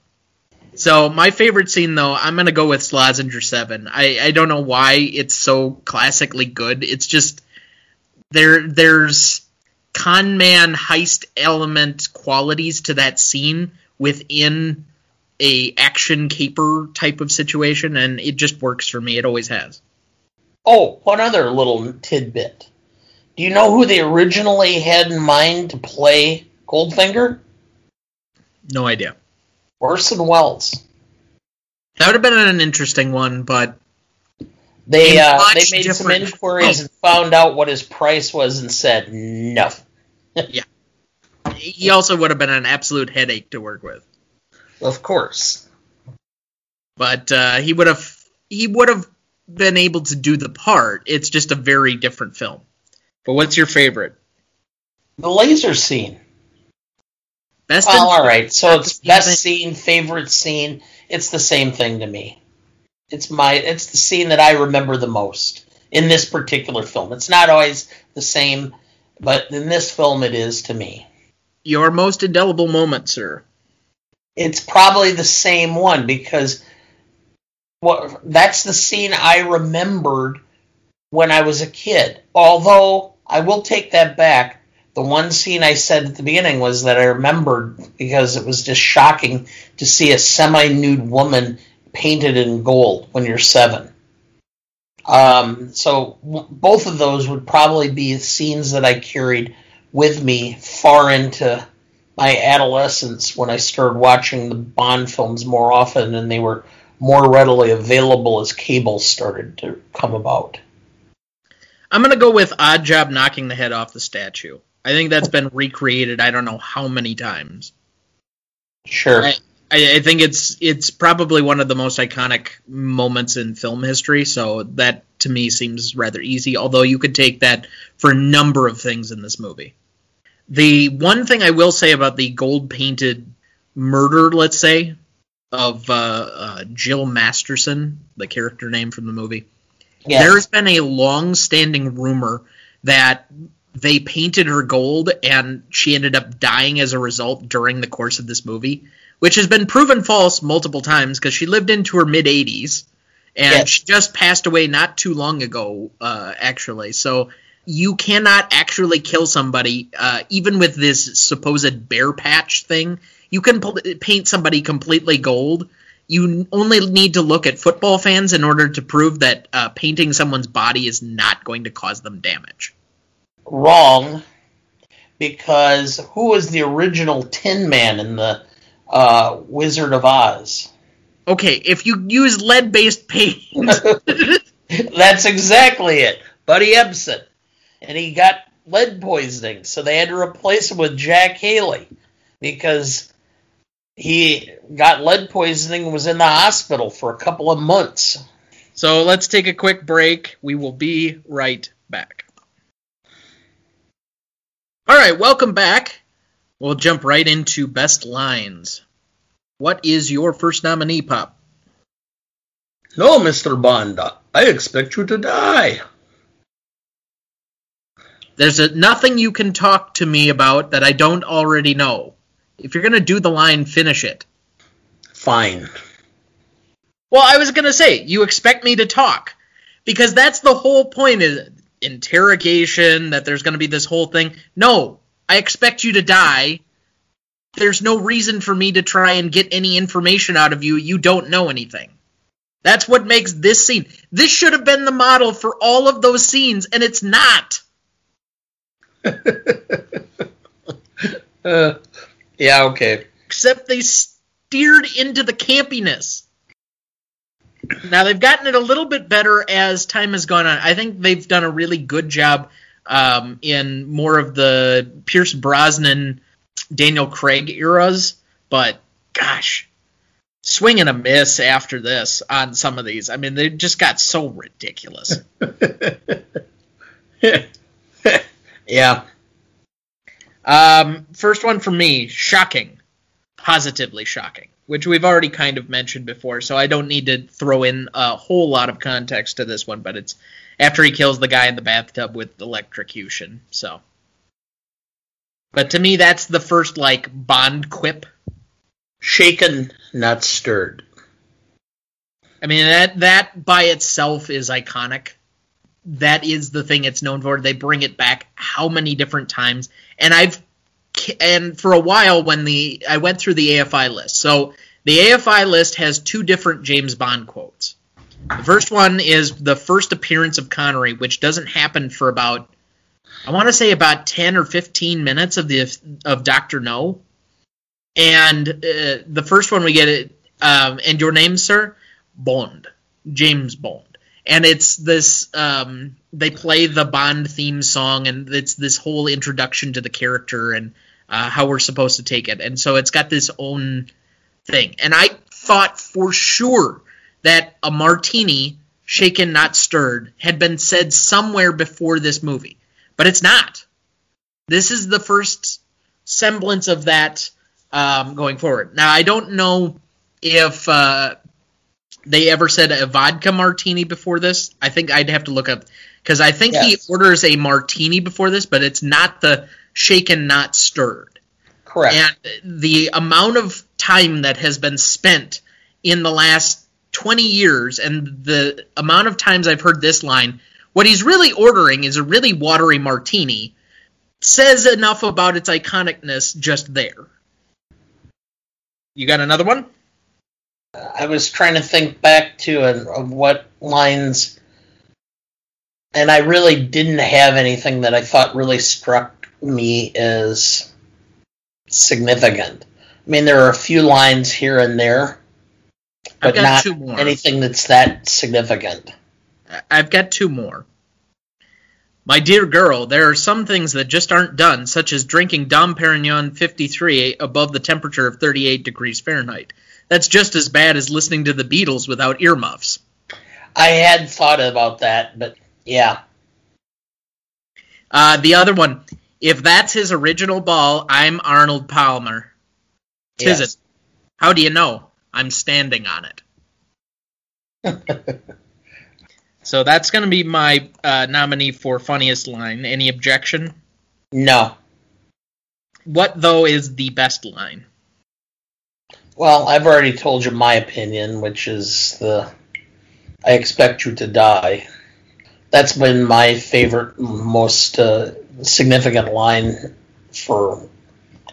So, my favorite scene, though, I'm going to go with Slazenger 7. I, I don't know why it's so classically good. It's just there there's con man heist element qualities to that scene within a action caper type of situation and it just works for me it always has Oh, one other little tidbit. Do you know who they originally had in mind to play Goldfinger? No idea. Orson Welles. That would have been an interesting one, but they uh, they made different. some inquiries oh. and found out what his price was and said no. yeah, he also would have been an absolute headache to work with. Of course. But uh, he would have he would have been able to do the part. It's just a very different film. But what's your favorite? The laser scene. Best. Well, all right. So it's the best thing. scene, favorite scene. It's the same thing to me. It's my. It's the scene that I remember the most in this particular film. It's not always the same, but in this film, it is to me. Your most indelible moment, sir. It's probably the same one because what that's the scene I remembered when I was a kid. Although I will take that back. The one scene I said at the beginning was that I remembered because it was just shocking to see a semi-nude woman painted in gold when you're seven. Um, so w- both of those would probably be scenes that I carried with me far into my adolescence when I started watching the Bond films more often and they were more readily available as cable started to come about. I'm gonna go with Oddjob knocking the head off the statue. I think that's been recreated. I don't know how many times. Sure. I, I think it's it's probably one of the most iconic moments in film history. So that to me seems rather easy. Although you could take that for a number of things in this movie. The one thing I will say about the gold painted murder, let's say, of uh, uh, Jill Masterson, the character name from the movie. Yes. There's been a long standing rumor that they painted her gold and she ended up dying as a result during the course of this movie, which has been proven false multiple times because she lived into her mid 80s and Yes. she just passed away not too long ago, uh, actually. So you cannot actually kill somebody, uh, even with this supposed bare patch thing. You can paint somebody completely gold. You only need to look at football fans in order to prove that uh, painting someone's body is not going to cause them damage. wrong because who was the original Tin Man in the uh, Wizard of Oz? Okay, if you use lead-based paint, That's exactly it. Buddy Ebsen. And he got lead poisoning, so they had to replace him with Jack Haley because he got lead poisoning and was in the hospital for a couple of months. so let's take a quick break. We will be right back. All right, welcome back. We'll jump right into best lines. What is your first nominee, Pop? No, Mr. Bond, I expect you to die. There's a, nothing you can talk to me about that I don't already know. If you're gonna do the line, finish it. Fine. Well, I was gonna say you expect me to talk because that's the whole point is interrogation. That there's gonna be this whole thing. No, I expect you to die. There's no reason for me to try and get any information out of you. You don't know anything. That's what makes this scene. This should have been the model for all of those scenes, and it's not. Uh, yeah, okay. except they steered into the campiness. Now they've gotten it a little bit better as time has gone on. I think they've done a really good job um, in more of the Pierce Brosnan, Daniel Craig eras, but gosh, swing and a miss after this on some of these. I mean, they just got so ridiculous. yeah. Um, first one for me, shocking, positively shocking, which we've already kind of mentioned before, so I don't need to throw in a whole lot of context to this one. But it's after he kills the guy in the bathtub with electrocution. So, but to me, that's the first like Bond quip. Shaken, not stirred. I mean that that by itself is iconic. That is the thing it's known for. They bring it back how many different times, and I've and for a while when the I went through the AFI list. So the AFI list has two different James Bond quotes. The first one is the first appearance of Connery, which doesn't happen for about I want to say about ten or fifteen minutes of the of Doctor No, and uh, the first one we get it. Um, and your name, sir? Bond, James Bond, and it's this. Um, they play the Bond theme song, and it's this whole introduction to the character, and uh, how we're supposed to take it, and so it's got this own thing. And I thought for sure that a martini, shaken not stirred, had been said somewhere before this movie, but it's not. This is the first semblance of that um, going forward. Now I don't know if uh, they ever said a vodka martini before this. I think I'd have to look up because I think yes. he orders a martini before this, but it's not the shaken, not stirred. Correct. And the amount of time that has been spent in the last 20 years and the amount of times I've heard this line, what he's really ordering is a really watery martini, says enough about its iconicness just there. You got another one? I was trying to think back to of what lines, and I really didn't have anything that I thought really struck me as significant. I mean, there are a few lines here and there, but not anything that's that significant. I've got two more. My dear girl, there are some things that just aren't done, such as drinking Dom Perignon 53 above the temperature of 38 degrees Fahrenheit. That's just as bad as listening to the Beatles without earmuffs. I had thought about that, but yeah. Uh, the other one, if that's his original ball, I'm Arnold Palmer. Tis yes. it. How do you know? I'm standing on it. so that's going to be my uh, nominee for funniest line. Any objection? No. What though is the best line? Well, I've already told you my opinion, which is the I expect you to die. That's been my favorite, most uh, significant line for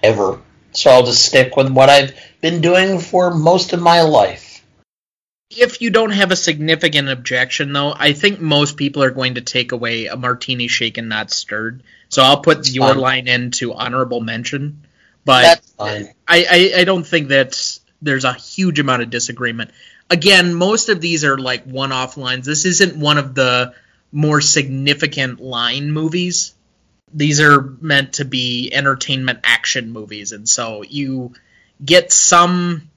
ever. So I'll just stick with what I've been doing for most of my life. If you don't have a significant objection, though, I think most people are going to take away a martini shaken, not stirred. So I'll put your line into honorable mention. But I, I, I don't think that there's a huge amount of disagreement. Again, most of these are like one-off lines. This isn't one of the more significant line movies. These are meant to be entertainment action movies, and so you get some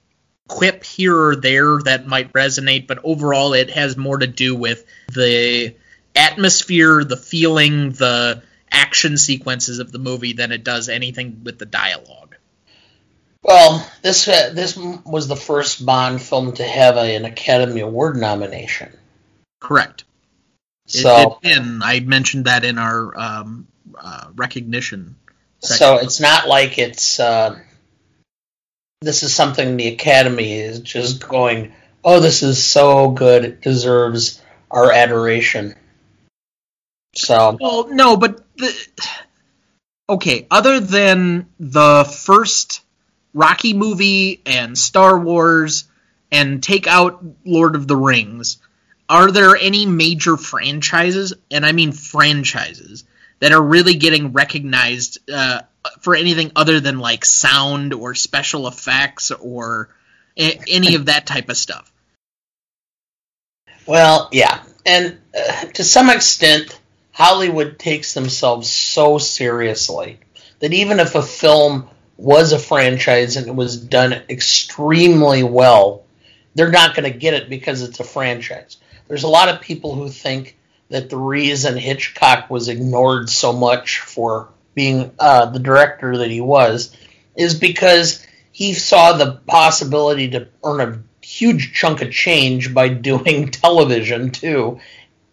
quip here or there that might resonate, but overall it has more to do with the atmosphere, the feeling, the action sequences of the movie than it does anything with the dialogue. Well, this uh, this was the first Bond film to have a, an Academy Award nomination. Correct. So, it, it, I mentioned that in our um, uh, recognition. Section. So it's not like it's uh, this is something the Academy is just going, oh, this is so good, it deserves our adoration. So, well, no, but the, okay, other than the first Rocky movie and Star Wars and take out Lord of the Rings, are there any major franchises, and I mean franchises, that are really getting recognized uh, for anything other than like sound or special effects or a- any of that type of stuff? Well, yeah. And uh, to some extent, Hollywood takes themselves so seriously that even if a film was a franchise and it was done extremely well, they're not going to get it because it's a franchise. There's a lot of people who think that the reason Hitchcock was ignored so much for being uh, the director that he was is because he saw the possibility to earn a huge chunk of change by doing television too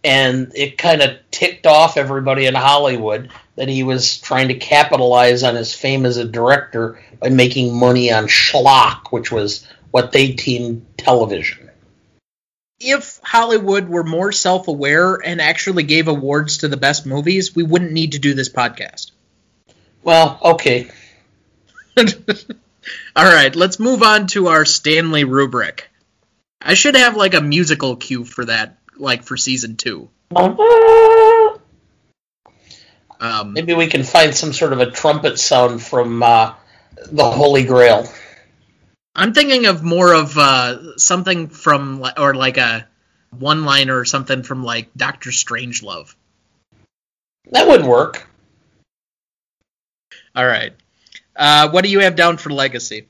and it kind of ticked off everybody in Hollywood that he was trying to capitalize on his fame as a director by making money on schlock, which was what they deemed television. If Hollywood were more self aware and actually gave awards to the best movies, we wouldn't need to do this podcast. Well, okay. All right, let's move on to our Stanley rubric. I should have like a musical cue for that like for season two. Um, Maybe we can find some sort of a trumpet sound from uh, the Holy Grail. I'm thinking of more of uh, something from, or like a one liner or something from like Doctor Strangelove. That would work. All right. Uh, what do you have down for legacy?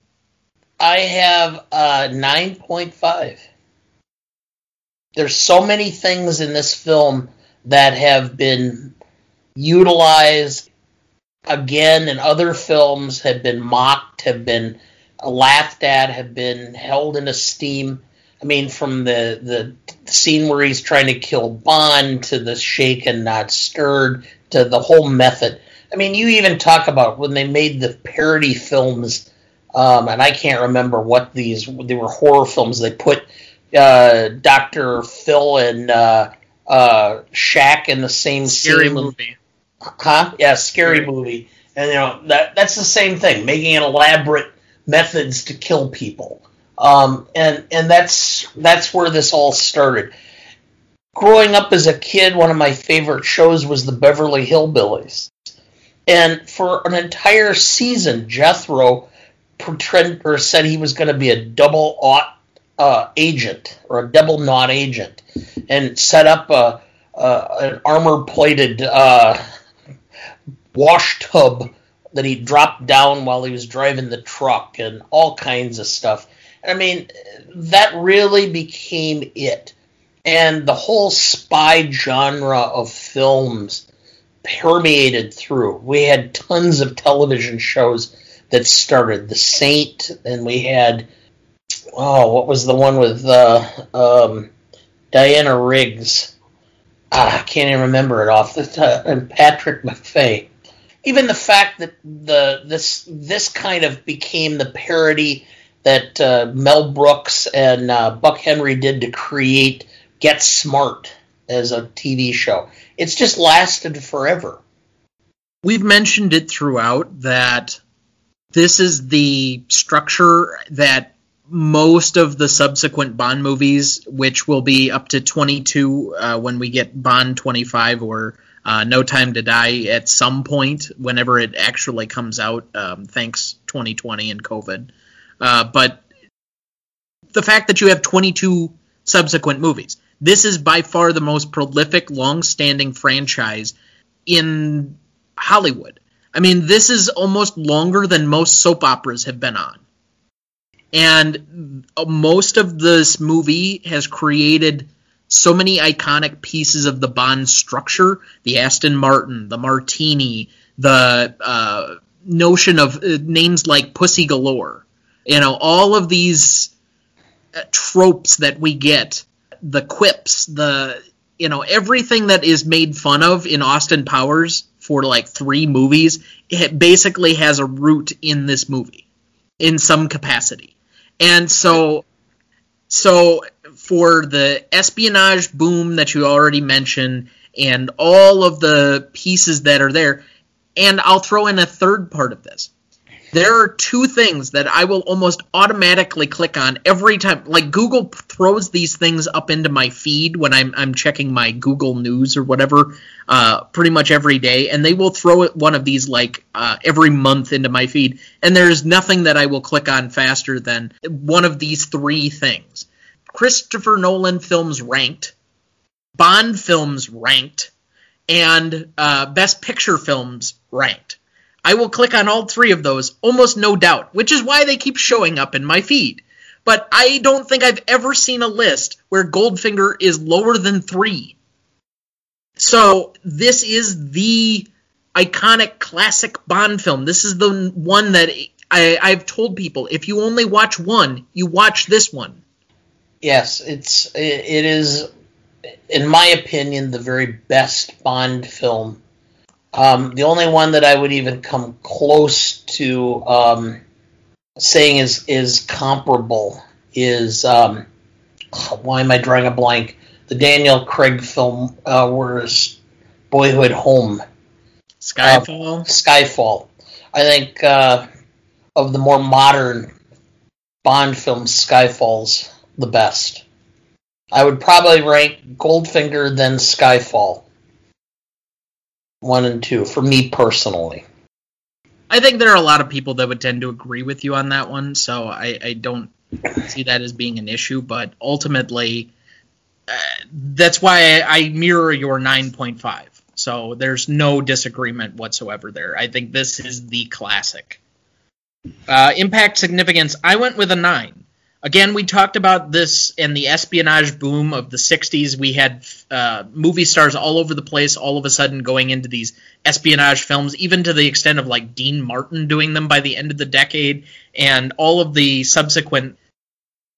I have uh, 9.5. There's so many things in this film that have been utilized again in other films, have been mocked, have been laughed at, have been held in esteem. I mean, from the the scene where he's trying to kill Bond to the shaken, not stirred, to the whole method. I mean, you even talk about when they made the parody films, um, and I can't remember what these they were horror films. They put uh, Doctor Phil and uh, uh, Shaq in the same Scary scene. movie. Huh? Yeah, scary movie. And you know that that's the same thing, making elaborate methods to kill people. Um, and and that's that's where this all started. Growing up as a kid, one of my favorite shows was the Beverly Hillbillies, and for an entire season, Jethro pretend or said he was going to be a double aught uh, agent or a double knot agent, and set up a, an armor plated uh, wash tub that he dropped down while he was driving the truck and all kinds of stuff. I mean, that really became it. And the whole spy genre of films permeated through. We had tons of television shows that started. The Saint, and we had, oh, what was the one with uh, um, Diana Riggs? Ah, I can't even remember it off the top. And Patrick McFay even the fact that the this this kind of became the parody that uh, Mel Brooks and uh, Buck Henry did to create Get Smart as a TV show. It's just lasted forever. We've mentioned it throughout that this is the structure that most of the subsequent Bond movies, which will be up to 22 uh, when we get Bond 25 or uh, No Time to Die at some point whenever it actually comes out, um, thanks 2020 and COVID. Uh, but the fact that you have 22 subsequent movies, this is by far the most prolific, long-standing franchise in Hollywood. I mean, this is almost longer than most soap operas have been on. And most of this movie has created so many iconic pieces of the Bond structure the Aston Martin, the Martini, the uh, notion of uh, names like Pussy Galore. You know, all of these uh, tropes that we get, the quips, the, you know, everything that is made fun of in Austin Powers for like three movies, it basically has a root in this movie in some capacity. And so so for the espionage boom that you already mentioned and all of the pieces that are there, and I'll throw in a third part of this. There are two things that I will almost automatically click on every time. Like Google throws these things up into my feed when I'm I'm checking my Google News or whatever, uh, pretty much every day, and they will throw it one of these like uh, every month into my feed. And there's nothing that I will click on faster than one of these three things. Christopher Nolan films ranked, Bond films ranked, and uh, Best Picture films ranked. I will click on all three of those, almost no doubt, which is why they keep showing up in my feed. But I don't think I've ever seen a list where Goldfinger is lower than three. So this is the iconic classic Bond film. This is the one that I, I've told people if you only watch one, you watch this one. Yes, it's it is, in my opinion, the very best Bond film. Um, the only one that I would even come close to um, saying is is comparable is um, why am I drawing a blank? The Daniel Craig film uh, was Boyhood Home. Skyfall. Uh, Skyfall. I think uh, of the more modern Bond films, Skyfall's the best. I would probably rank Goldfinger then Skyfall. One and two for me personally. I think there are a lot of people that would tend to agree with you on that one, so I, I don't see that as being an issue. But ultimately, uh, that's why I, I mirror your 9.5. So there's no disagreement whatsoever there. I think this is the classic. Uh, impact significance. I went with a nine. Again, we talked about this in the espionage boom of the '60s. We had uh, movie stars all over the place, all of a sudden going into these espionage films, even to the extent of like Dean Martin doing them by the end of the decade, and all of the subsequent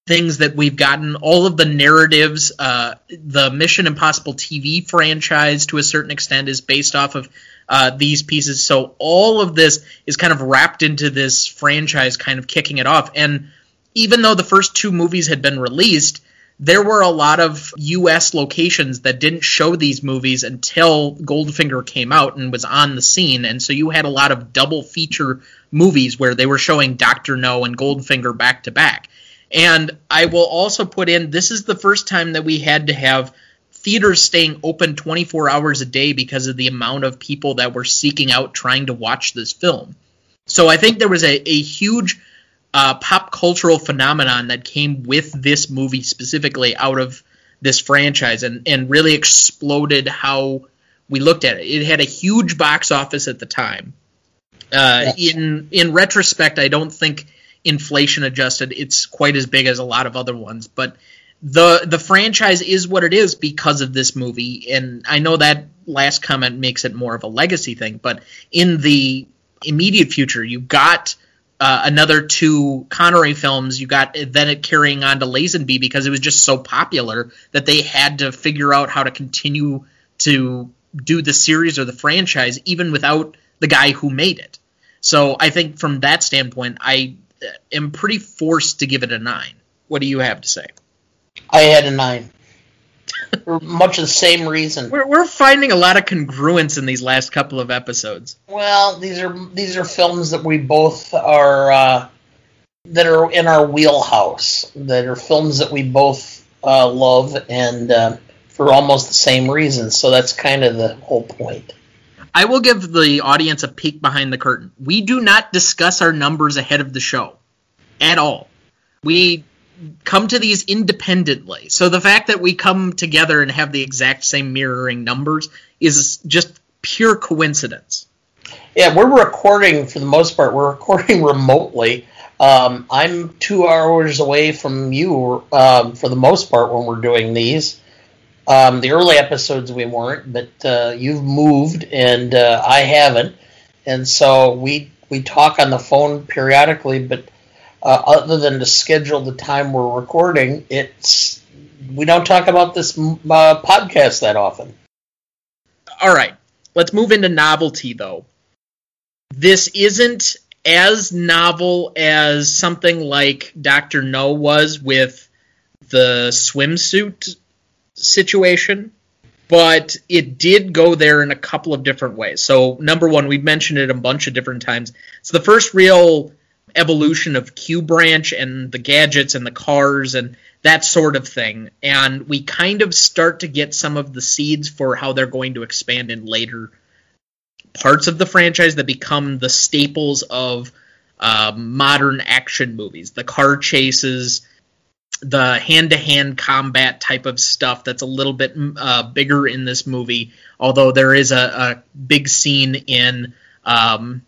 things that we've gotten, all of the narratives, uh, the Mission Impossible TV franchise to a certain extent is based off of uh, these pieces. So all of this is kind of wrapped into this franchise, kind of kicking it off. And even though the first two movies had been released, there were a lot of U.S. locations that didn't show these movies until Goldfinger came out and was on the scene, and so you had a lot of double feature movies where they were showing Doctor No and Goldfinger back to back. And I will also put in this is the first time that we had to have theaters staying open 24 hours a day because of the amount of people that were seeking out trying to watch this film. So I think there was a, a huge uh, pop cultural phenomenon that came with this movie specifically out of this franchise and, and really exploded how we looked at it. It had a huge box office at the time. Uh, in in retrospect, I don't think inflation adjusted, it's quite as big as a lot of other ones. But the the franchise is what it is because of this movie, and I know that last comment makes it more of a legacy thing. But in the immediate future, you got uh, another two Connery films. You got then it carrying on to Lazenby because it was just so popular that they had to figure out how to continue to do the series or the franchise even without the guy who made it. So I think from that standpoint, I am pretty forced to give it a nine. What do you have to say? I had a nine. For much of the same reason. We're, we're finding a lot of congruence in these last couple of episodes. Well, these are these are films that we both are uh, that are in our wheelhouse. That are films that we both uh, love, and uh, for almost the same reasons. So that's kind of the whole point. I will give the audience a peek behind the curtain. We do not discuss our numbers ahead of the show at all. We come to these independently. So the fact that we come together and have the exact same mirroring numbers is just pure coincidence. Yeah, we're recording for the most part. We're recording remotely. Um, I'm two hours away from you um, for the most part when we're doing these. Um, the early episodes we weren't, but uh, you've moved and uh, I haven't, and so we we talk on the phone periodically. But uh, other than to schedule the time we're recording, it's we don't talk about this uh, podcast that often. All right, let's move into novelty though. This isn't as novel as something like Doctor No was with the swimsuit situation, but it did go there in a couple of different ways. So, number one, we've mentioned it a bunch of different times. It's the first real evolution of Q Branch and the gadgets and the cars and that sort of thing. And we kind of start to get some of the seeds for how they're going to expand in later parts of the franchise that become the staples of uh, modern action movies. The car chases, the hand-to-hand combat type of stuff that's a little bit uh, bigger in this movie. Although there is a, a big scene in um,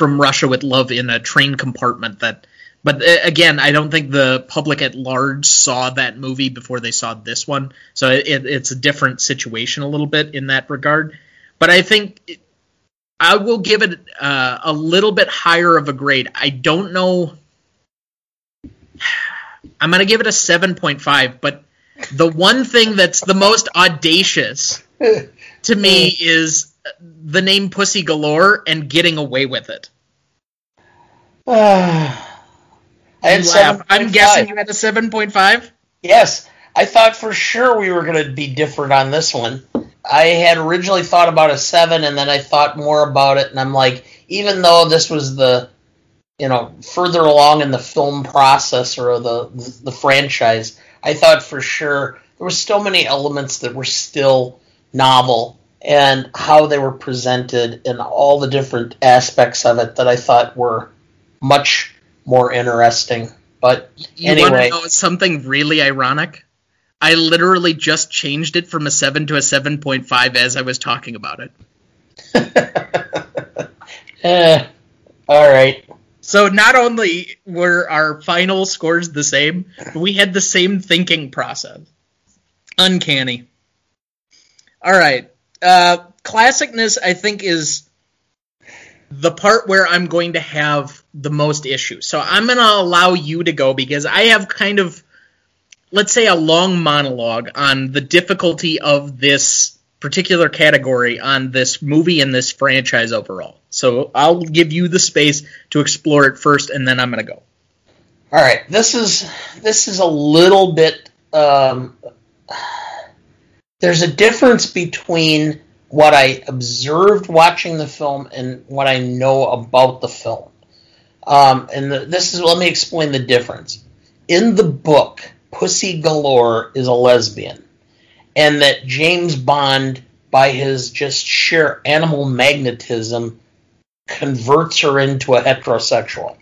from Russia with Love in a train compartment that. But uh, again, I don't think the public at large saw that movie before they saw this one, so it, it's a different situation a little bit in that regard. But I think it, I will give it uh, a little bit higher of a grade. I don't know I'm going to give it a 7.5, but the one thing that's the most audacious to me is the name Pussy Galore and getting away with it. Uh, I I'm guessing you had a 7.5? Yes. I thought for sure we were going to be different on this one. I had originally thought about a 7 and then I thought more about it and I'm like even though this was the you know further along in the film process or the the franchise, I thought for sure there were still many elements that were still novel and how they were presented and all the different aspects of it that I thought were much more interesting. But you anyway, know something really ironic? I literally just changed it from a seven to a seven point five as I was talking about it. eh, all right. So not only were our final scores the same, but we had the same thinking process. Uncanny. All right. Uh, classicness, I think, is the part where I'm going to have the most issues. So I'm going to allow you to go because I have kind of, let's say, a long monologue on the difficulty of this particular category on this movie and this franchise overall. So I'll give you the space to explore it first, and then I'm going to go. All right, this is this is a little bit. Um, there's a difference between what I observed watching the film and what I know about the film. Um, and the, this is let me explain the difference. In the book, Pussy Galore is a lesbian, and that James Bond, by his just sheer animal magnetism, converts her into a heterosexual.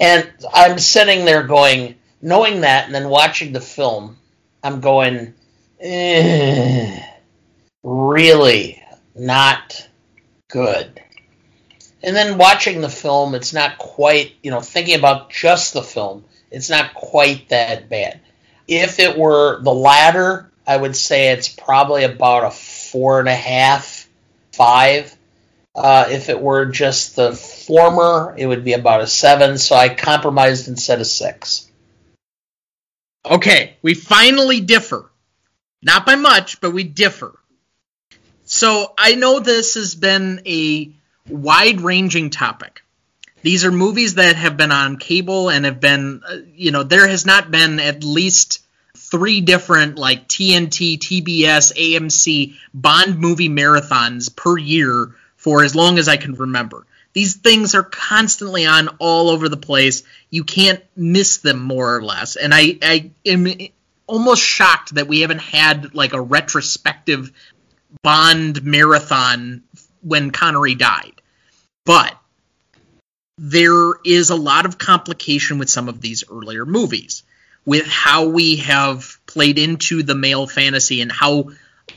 And I'm sitting there going, knowing that, and then watching the film, I'm going, eh, really not good. And then watching the film, it's not quite, you know, thinking about just the film, it's not quite that bad. If it were the latter, I would say it's probably about a four and a half, five. Uh, if it were just the former, it would be about a seven. So I compromised and said a six. Okay, we finally differ. Not by much, but we differ. So I know this has been a wide ranging topic. These are movies that have been on cable and have been, uh, you know, there has not been at least three different like TNT, TBS, AMC Bond movie marathons per year for as long as I can remember. These things are constantly on all over the place. You can't miss them more or less. And I, I am almost shocked that we haven't had like a retrospective Bond marathon when Connery died. But there is a lot of complication with some of these earlier movies, with how we have played into the male fantasy and how,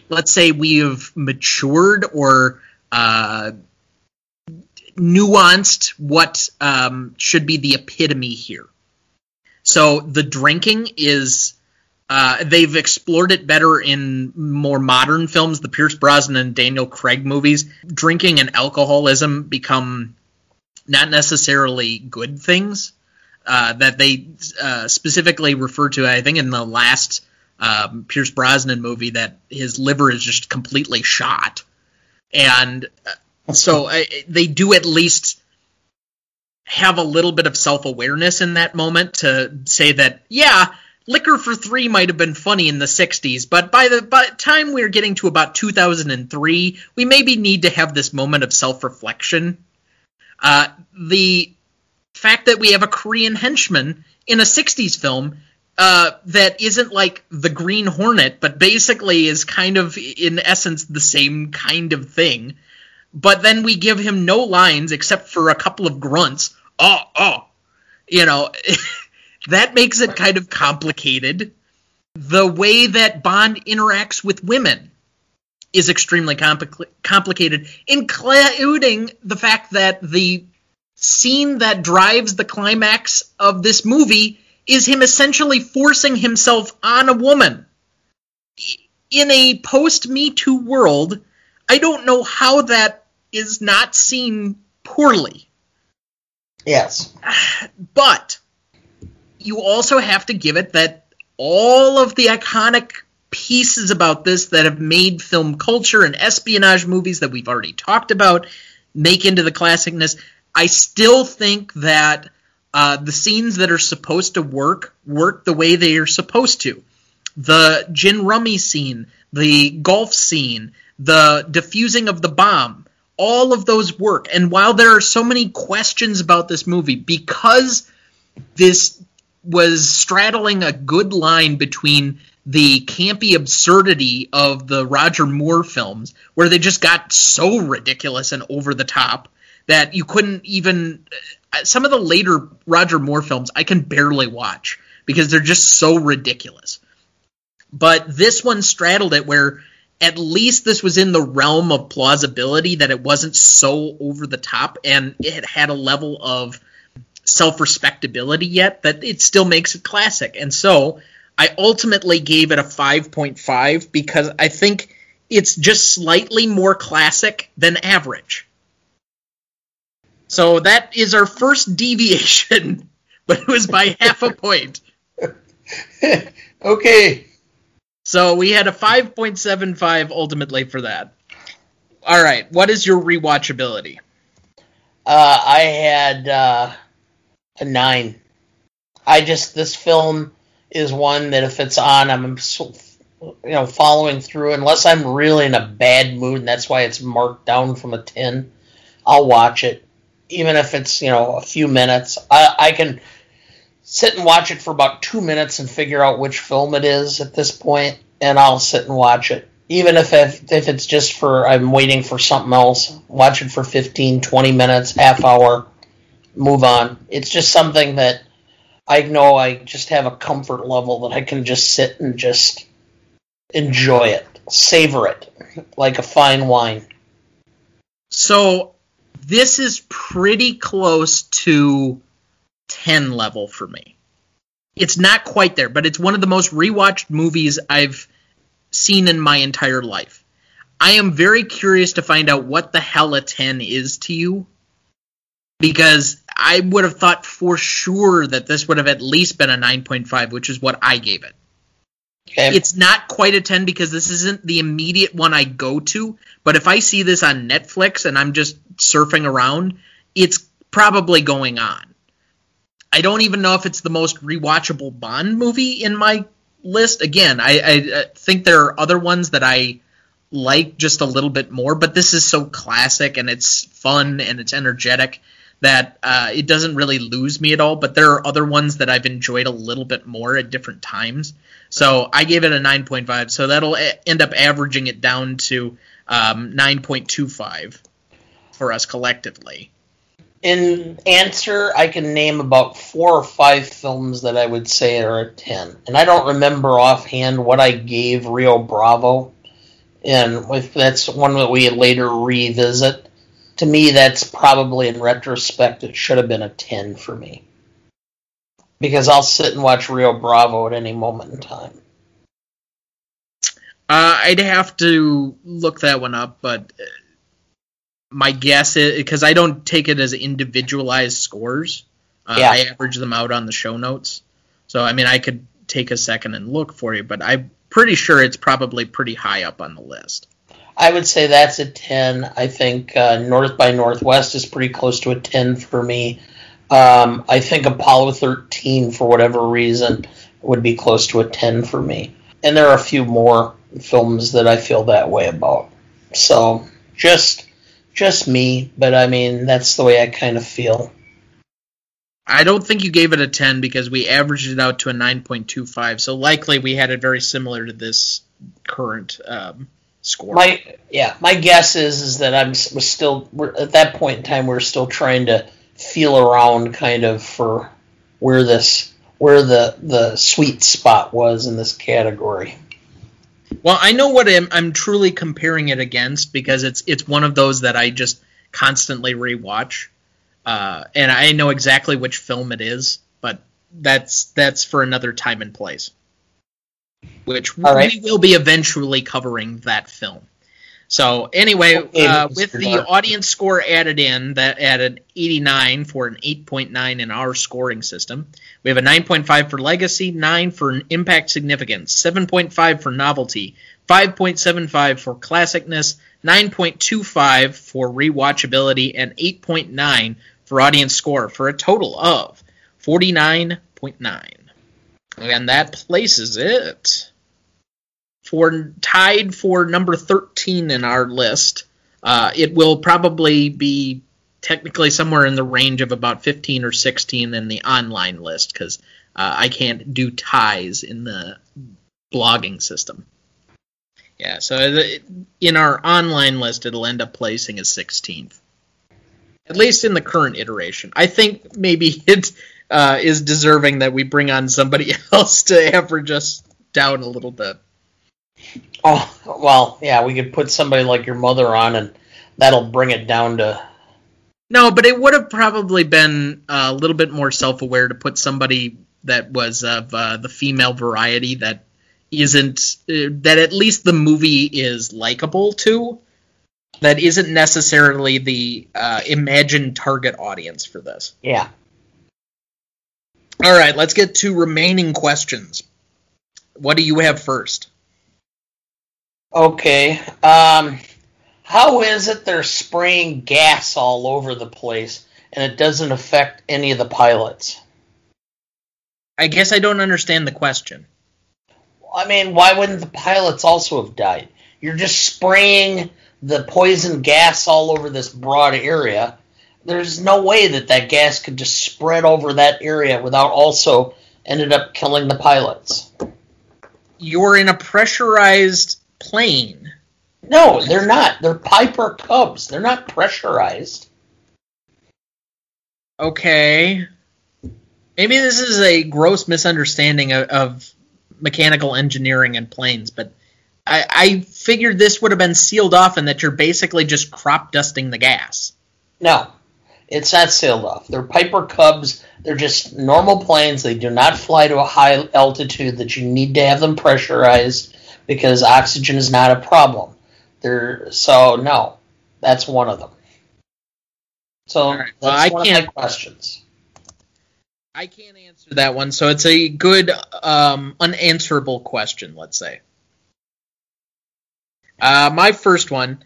let's say, we have matured or uh, nuanced what um, should be the epitome here. So the drinking is uh, they've explored it better in more modern films, the Pierce Brosnan and Daniel Craig movies. Drinking and alcoholism become not necessarily good things uh, that they uh, specifically refer to. I think in the last um, Pierce Brosnan movie, that his liver is just completely shot, and uh, so I, they do at least have a little bit of self awareness in that moment to say that yeah Liquor for Three might have been funny in the 60s, but by the by time we're getting to about 2003, we maybe need to have this moment of self reflection. Uh, the fact that we have a Korean henchman in a 60s film uh, that isn't like the Green Hornet, but basically is kind of, in essence, the same kind of thing. But then we give him no lines except for a couple of grunts. Oh, oh. You know. That makes it kind of complicated. The way that Bond interacts with women is extremely compl- complicated, including the fact that the scene that drives the climax of this movie is him essentially forcing himself on a woman. In a post Me Too world, I don't know how that is not seen poorly. Yes. But you also have to give it that all of the iconic pieces about this that have made film culture and espionage movies that we've already talked about make into the classicness. I still think that uh, the scenes that are supposed to work work the way they are supposed to. The gin rummy scene, the golf scene, the defusing of the bomb, all of those work. And while there are so many questions about this movie, because this was straddling a good line between the campy absurdity of the Roger Moore films, where they just got so ridiculous and over the top that you couldn't even. Uh, some of the later Roger Moore films I can barely watch because they're just so ridiculous. But this one straddled it where at least this was in the realm of plausibility that it wasn't so over the top and it had a level of self respectability yet that it still makes it classic. And so I ultimately gave it a 5.5 because I think it's just slightly more classic than average. So that is our first deviation, but it was by half a point. okay. So we had a 5.75 ultimately for that. All right, what is your rewatchability? Uh, I had uh, a nine. I just this film is one that if it's on, I'm you know following through. Unless I'm really in a bad mood, and that's why it's marked down from a ten. I'll watch it, even if it's you know a few minutes. I, I can sit and watch it for about two minutes and figure out which film it is at this point, and I'll sit and watch it. Even if, if, if it's just for, I'm waiting for something else, watch it for 15, 20 minutes, half hour, move on. It's just something that I know I just have a comfort level that I can just sit and just enjoy it, savor it like a fine wine. So this is pretty close to 10 level for me. It's not quite there, but it's one of the most rewatched movies I've seen in my entire life. I am very curious to find out what the hell a 10 is to you because I would have thought for sure that this would have at least been a 9.5, which is what I gave it. Okay. It's not quite a 10 because this isn't the immediate one I go to, but if I see this on Netflix and I'm just surfing around, it's probably going on. I don't even know if it's the most rewatchable Bond movie in my list. Again, I, I, think there are other ones that I like just a little bit more, but this is so classic and it's fun and it's energetic that uh, it doesn't really lose me at all. But there are other ones that I've enjoyed a little bit more at different times. So I gave it a 9.5. So that'll end up averaging it down to um, 9.25 for us collectively in answer, I can name about four or five films that I would say are a 10. And I don't remember offhand what I gave Rio Bravo. And that's one that we later revisit, to me, that's probably in retrospect, it should have been a 10 for me. Because I'll sit and watch Rio Bravo at any moment in time. Uh, I'd have to look that one up, but my guess is because I don't take it as individualized scores. Uh, yeah. I average them out on the show notes. So I mean, I could take a second and look for you, but I'm pretty sure it's probably pretty high up on the list. I would say that's a ten. I think uh, North by Northwest is pretty close to a ten for me. Um, I think Apollo 13, for whatever reason, would be close to a 10 for me. And there are a few more films that I feel that way about. So just just me, but I mean that's the way I kind of feel. I don't think you gave it a 10 because we averaged it out to a 9.25. So likely we had it very similar to this current um, score. My yeah, my guess is is that I'm was still at that point in time we we're still trying to feel around kind of for where this where the the sweet spot was in this category. Well, I know what I'm, I'm truly comparing it against because it's it's one of those that I just constantly rewatch, uh, and I know exactly which film it is. But that's that's for another time and place. Which right. we will be eventually covering that film. So anyway, uh, with the audience score added in, that added 89 for an 8.9 in our scoring system. We have a 9.5 for legacy, 9 for impact significance, 7.5 for novelty, 5.75 for classicness, 9.25 for rewatchability, and 8.9 for audience score for a total of 49.9. And that places it for tied for number 13 in our list. Uh, it will probably be technically somewhere in the range of about 15 or 16 in the online list because uh, I can't do ties in the blogging system. Yeah, so in our online list, it'll end up placing as 16th. At least in the current iteration. I think maybe it uh, is deserving that we bring on somebody else to average us down a little bit. Oh well, yeah, we could put somebody like your mother on, and that'll bring it down to. No, but it would have probably been a little bit more self-aware to put somebody that was of uh, the female variety that isn't uh, that at least the movie is likable to. That isn't necessarily the uh, imagined target audience for this. Yeah. All right, let's get to remaining questions. What do you have first? Okay. Um, how is it they're spraying gas all over the place and it doesn't affect any of the pilots? I guess I don't understand the question. I mean, why wouldn't the pilots also have died? You're just spraying the poison gas all over this broad area. There's no way that that gas could just spread over that area without also ended up killing the pilots. You're in a pressurized plane. No, they're not. They're Piper Cubs. They're not pressurized. Okay. Maybe this is a gross misunderstanding of, of mechanical engineering and planes, but I, I figured this would have been sealed off and that you're basically just crop dusting the gas. No, it's not sealed off. They're Piper Cubs. They're just normal planes. They do not fly to a high altitude that you need to have them pressurized because oxygen is not a problem. They're so no, that's one of them. So right. well, that's I one can't, of my questions. I can't answer that one, so it's a good um, unanswerable question, let's say. Uh, my first one.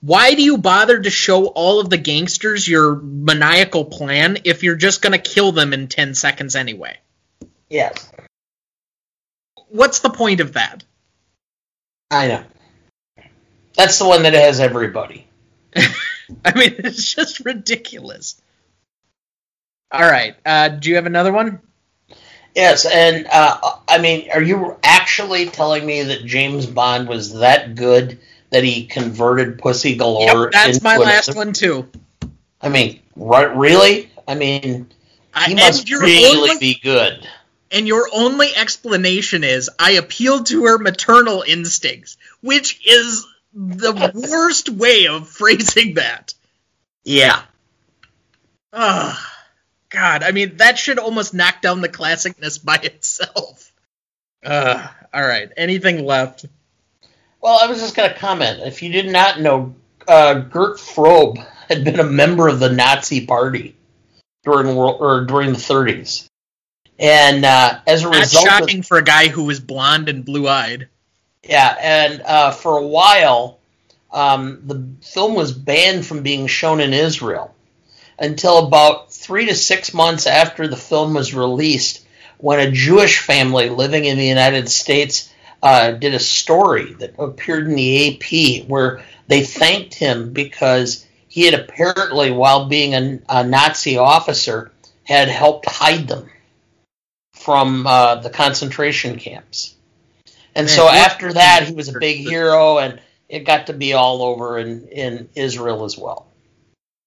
Why do you bother to show all of the gangsters your maniacal plan if you're just going to kill them in 10 seconds anyway? Yes. What's the point of that? I know. That's the one that has everybody. I mean, it's just ridiculous. All right. Uh, do you have another one? Yes, and uh, I mean, are you actually telling me that James Bond was that good that he converted Pussy Galore? Yep, that's my last one too. I mean, right, really? I mean, I, he must really only, be good. and your only explanation is I appealed to her maternal instincts, which is the worst way of phrasing that. Yeah. Ugh. God, I mean that should almost knock down the classicness by itself. Uh, all right. Anything left? Well, I was just going to comment. If you did not know, uh, Gert Frobe had been a member of the Nazi Party during world or during the 30s, and uh, as a Not result, of- shocking for a guy who was blonde and blue-eyed. Yeah, and uh, for a while, um, the film was banned from being shown in Israel until about three to six months after the film was released, when a Jewish family living in the United States uh, did a story that appeared in the AP where they thanked him because he had apparently, while being a, a Nazi officer, had helped hide them from uh, the concentration camps. And Man, so after that, he was a big hero, and it got to be all over in, in Israel as well.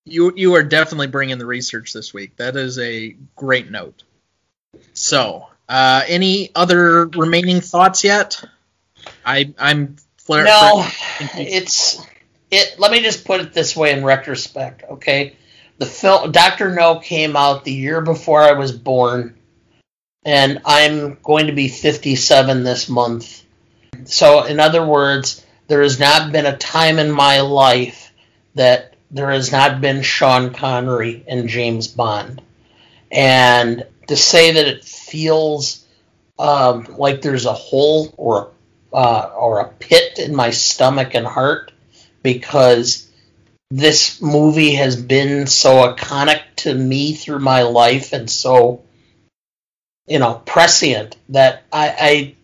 You you are definitely bringing the research this week. That is a great note. So, uh, any other remaining thoughts yet? I I'm flaring. No, it's it. Let me just put it this way in retrospect, okay? The film Doctor No came out the year before I was born, and I'm going to be 57 this month. So, in other words, there has not been a time in my life that there has not been Sean Connery and James Bond, and to say that it feels um, like there's a hole or uh, or a pit in my stomach and heart because this movie has been so iconic to me through my life and so you know prescient that I,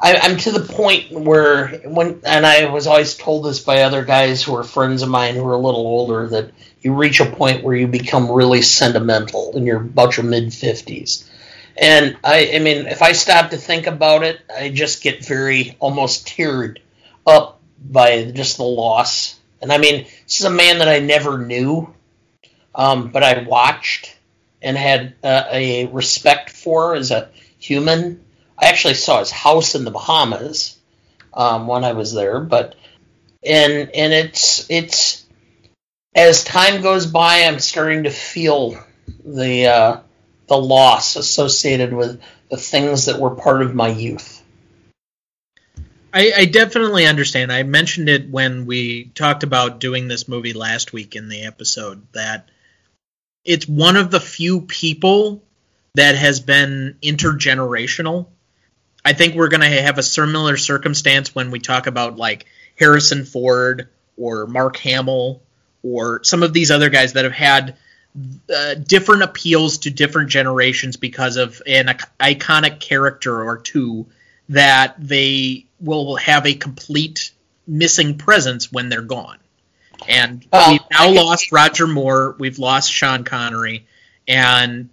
I, I I'm to the point where when and I was always told this by other guys who are friends of mine who are a little older that you reach a point where you become really sentimental in your about your mid fifties. And I, I mean, if I stop to think about it, I just get very almost teared up by just the loss. And I mean, this is a man that I never knew, um, but I watched and had uh, a respect for as a human. I actually saw his house in the Bahamas. um, when I was there, but and and it's it's as time goes by, I'm starting to feel the uh, the loss associated with the things that were part of my youth. I, I, definitely understand. I mentioned it when we talked about doing this movie last week in the episode that it's one of the few people that has been intergenerational. I think we're going to have a similar circumstance when we talk about like Harrison Ford or Mark Hamill or some of these other guys that have had uh, different appeals to different generations because of an iconic character or two that they will have a complete missing presence when they're gone. And well, we've now lost Roger Moore, we've lost Sean Connery, and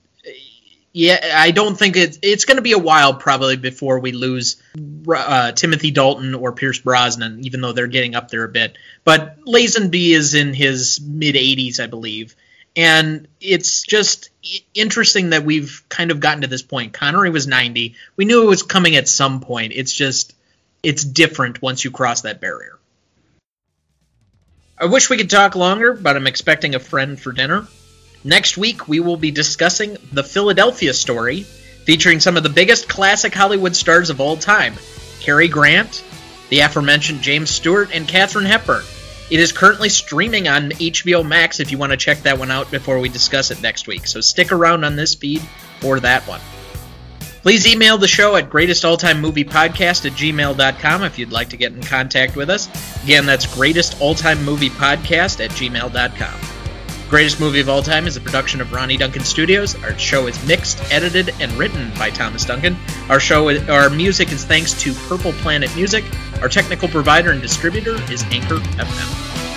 yeah, I don't think it's it's going to be a while probably before we lose uh, Timothy Dalton or Pierce Brosnan, even though they're getting up there a bit. But Lazenby is in his mid 80s, I believe, and it's just interesting that we've kind of gotten to this point. Connery was 90. We knew it was coming at some point. It's just it's different once you cross that barrier. I wish we could talk longer, but I'm expecting a friend for dinner. Next week, we will be discussing The Philadelphia Story, featuring some of the biggest classic Hollywood stars of all time Cary Grant, the aforementioned James Stewart, and Katharine Hepburn. It is currently streaming on HBO Max if you want to check that one out before we discuss it next week, so stick around on this feed for that one. Please email the show at greatestaltimemoviepodcast at gmail.com if you'd like to get in contact with us. Again, that's greatestaltimemoviepodcast at gmail.com. Greatest Movie of All Time is a production of Ronny Duncan Studios. Our show is mixed, edited, and written by Thomas Duncan. Our show, our music is thanks to Purple Planet Music. Our technical provider and distributor is Anchor FM.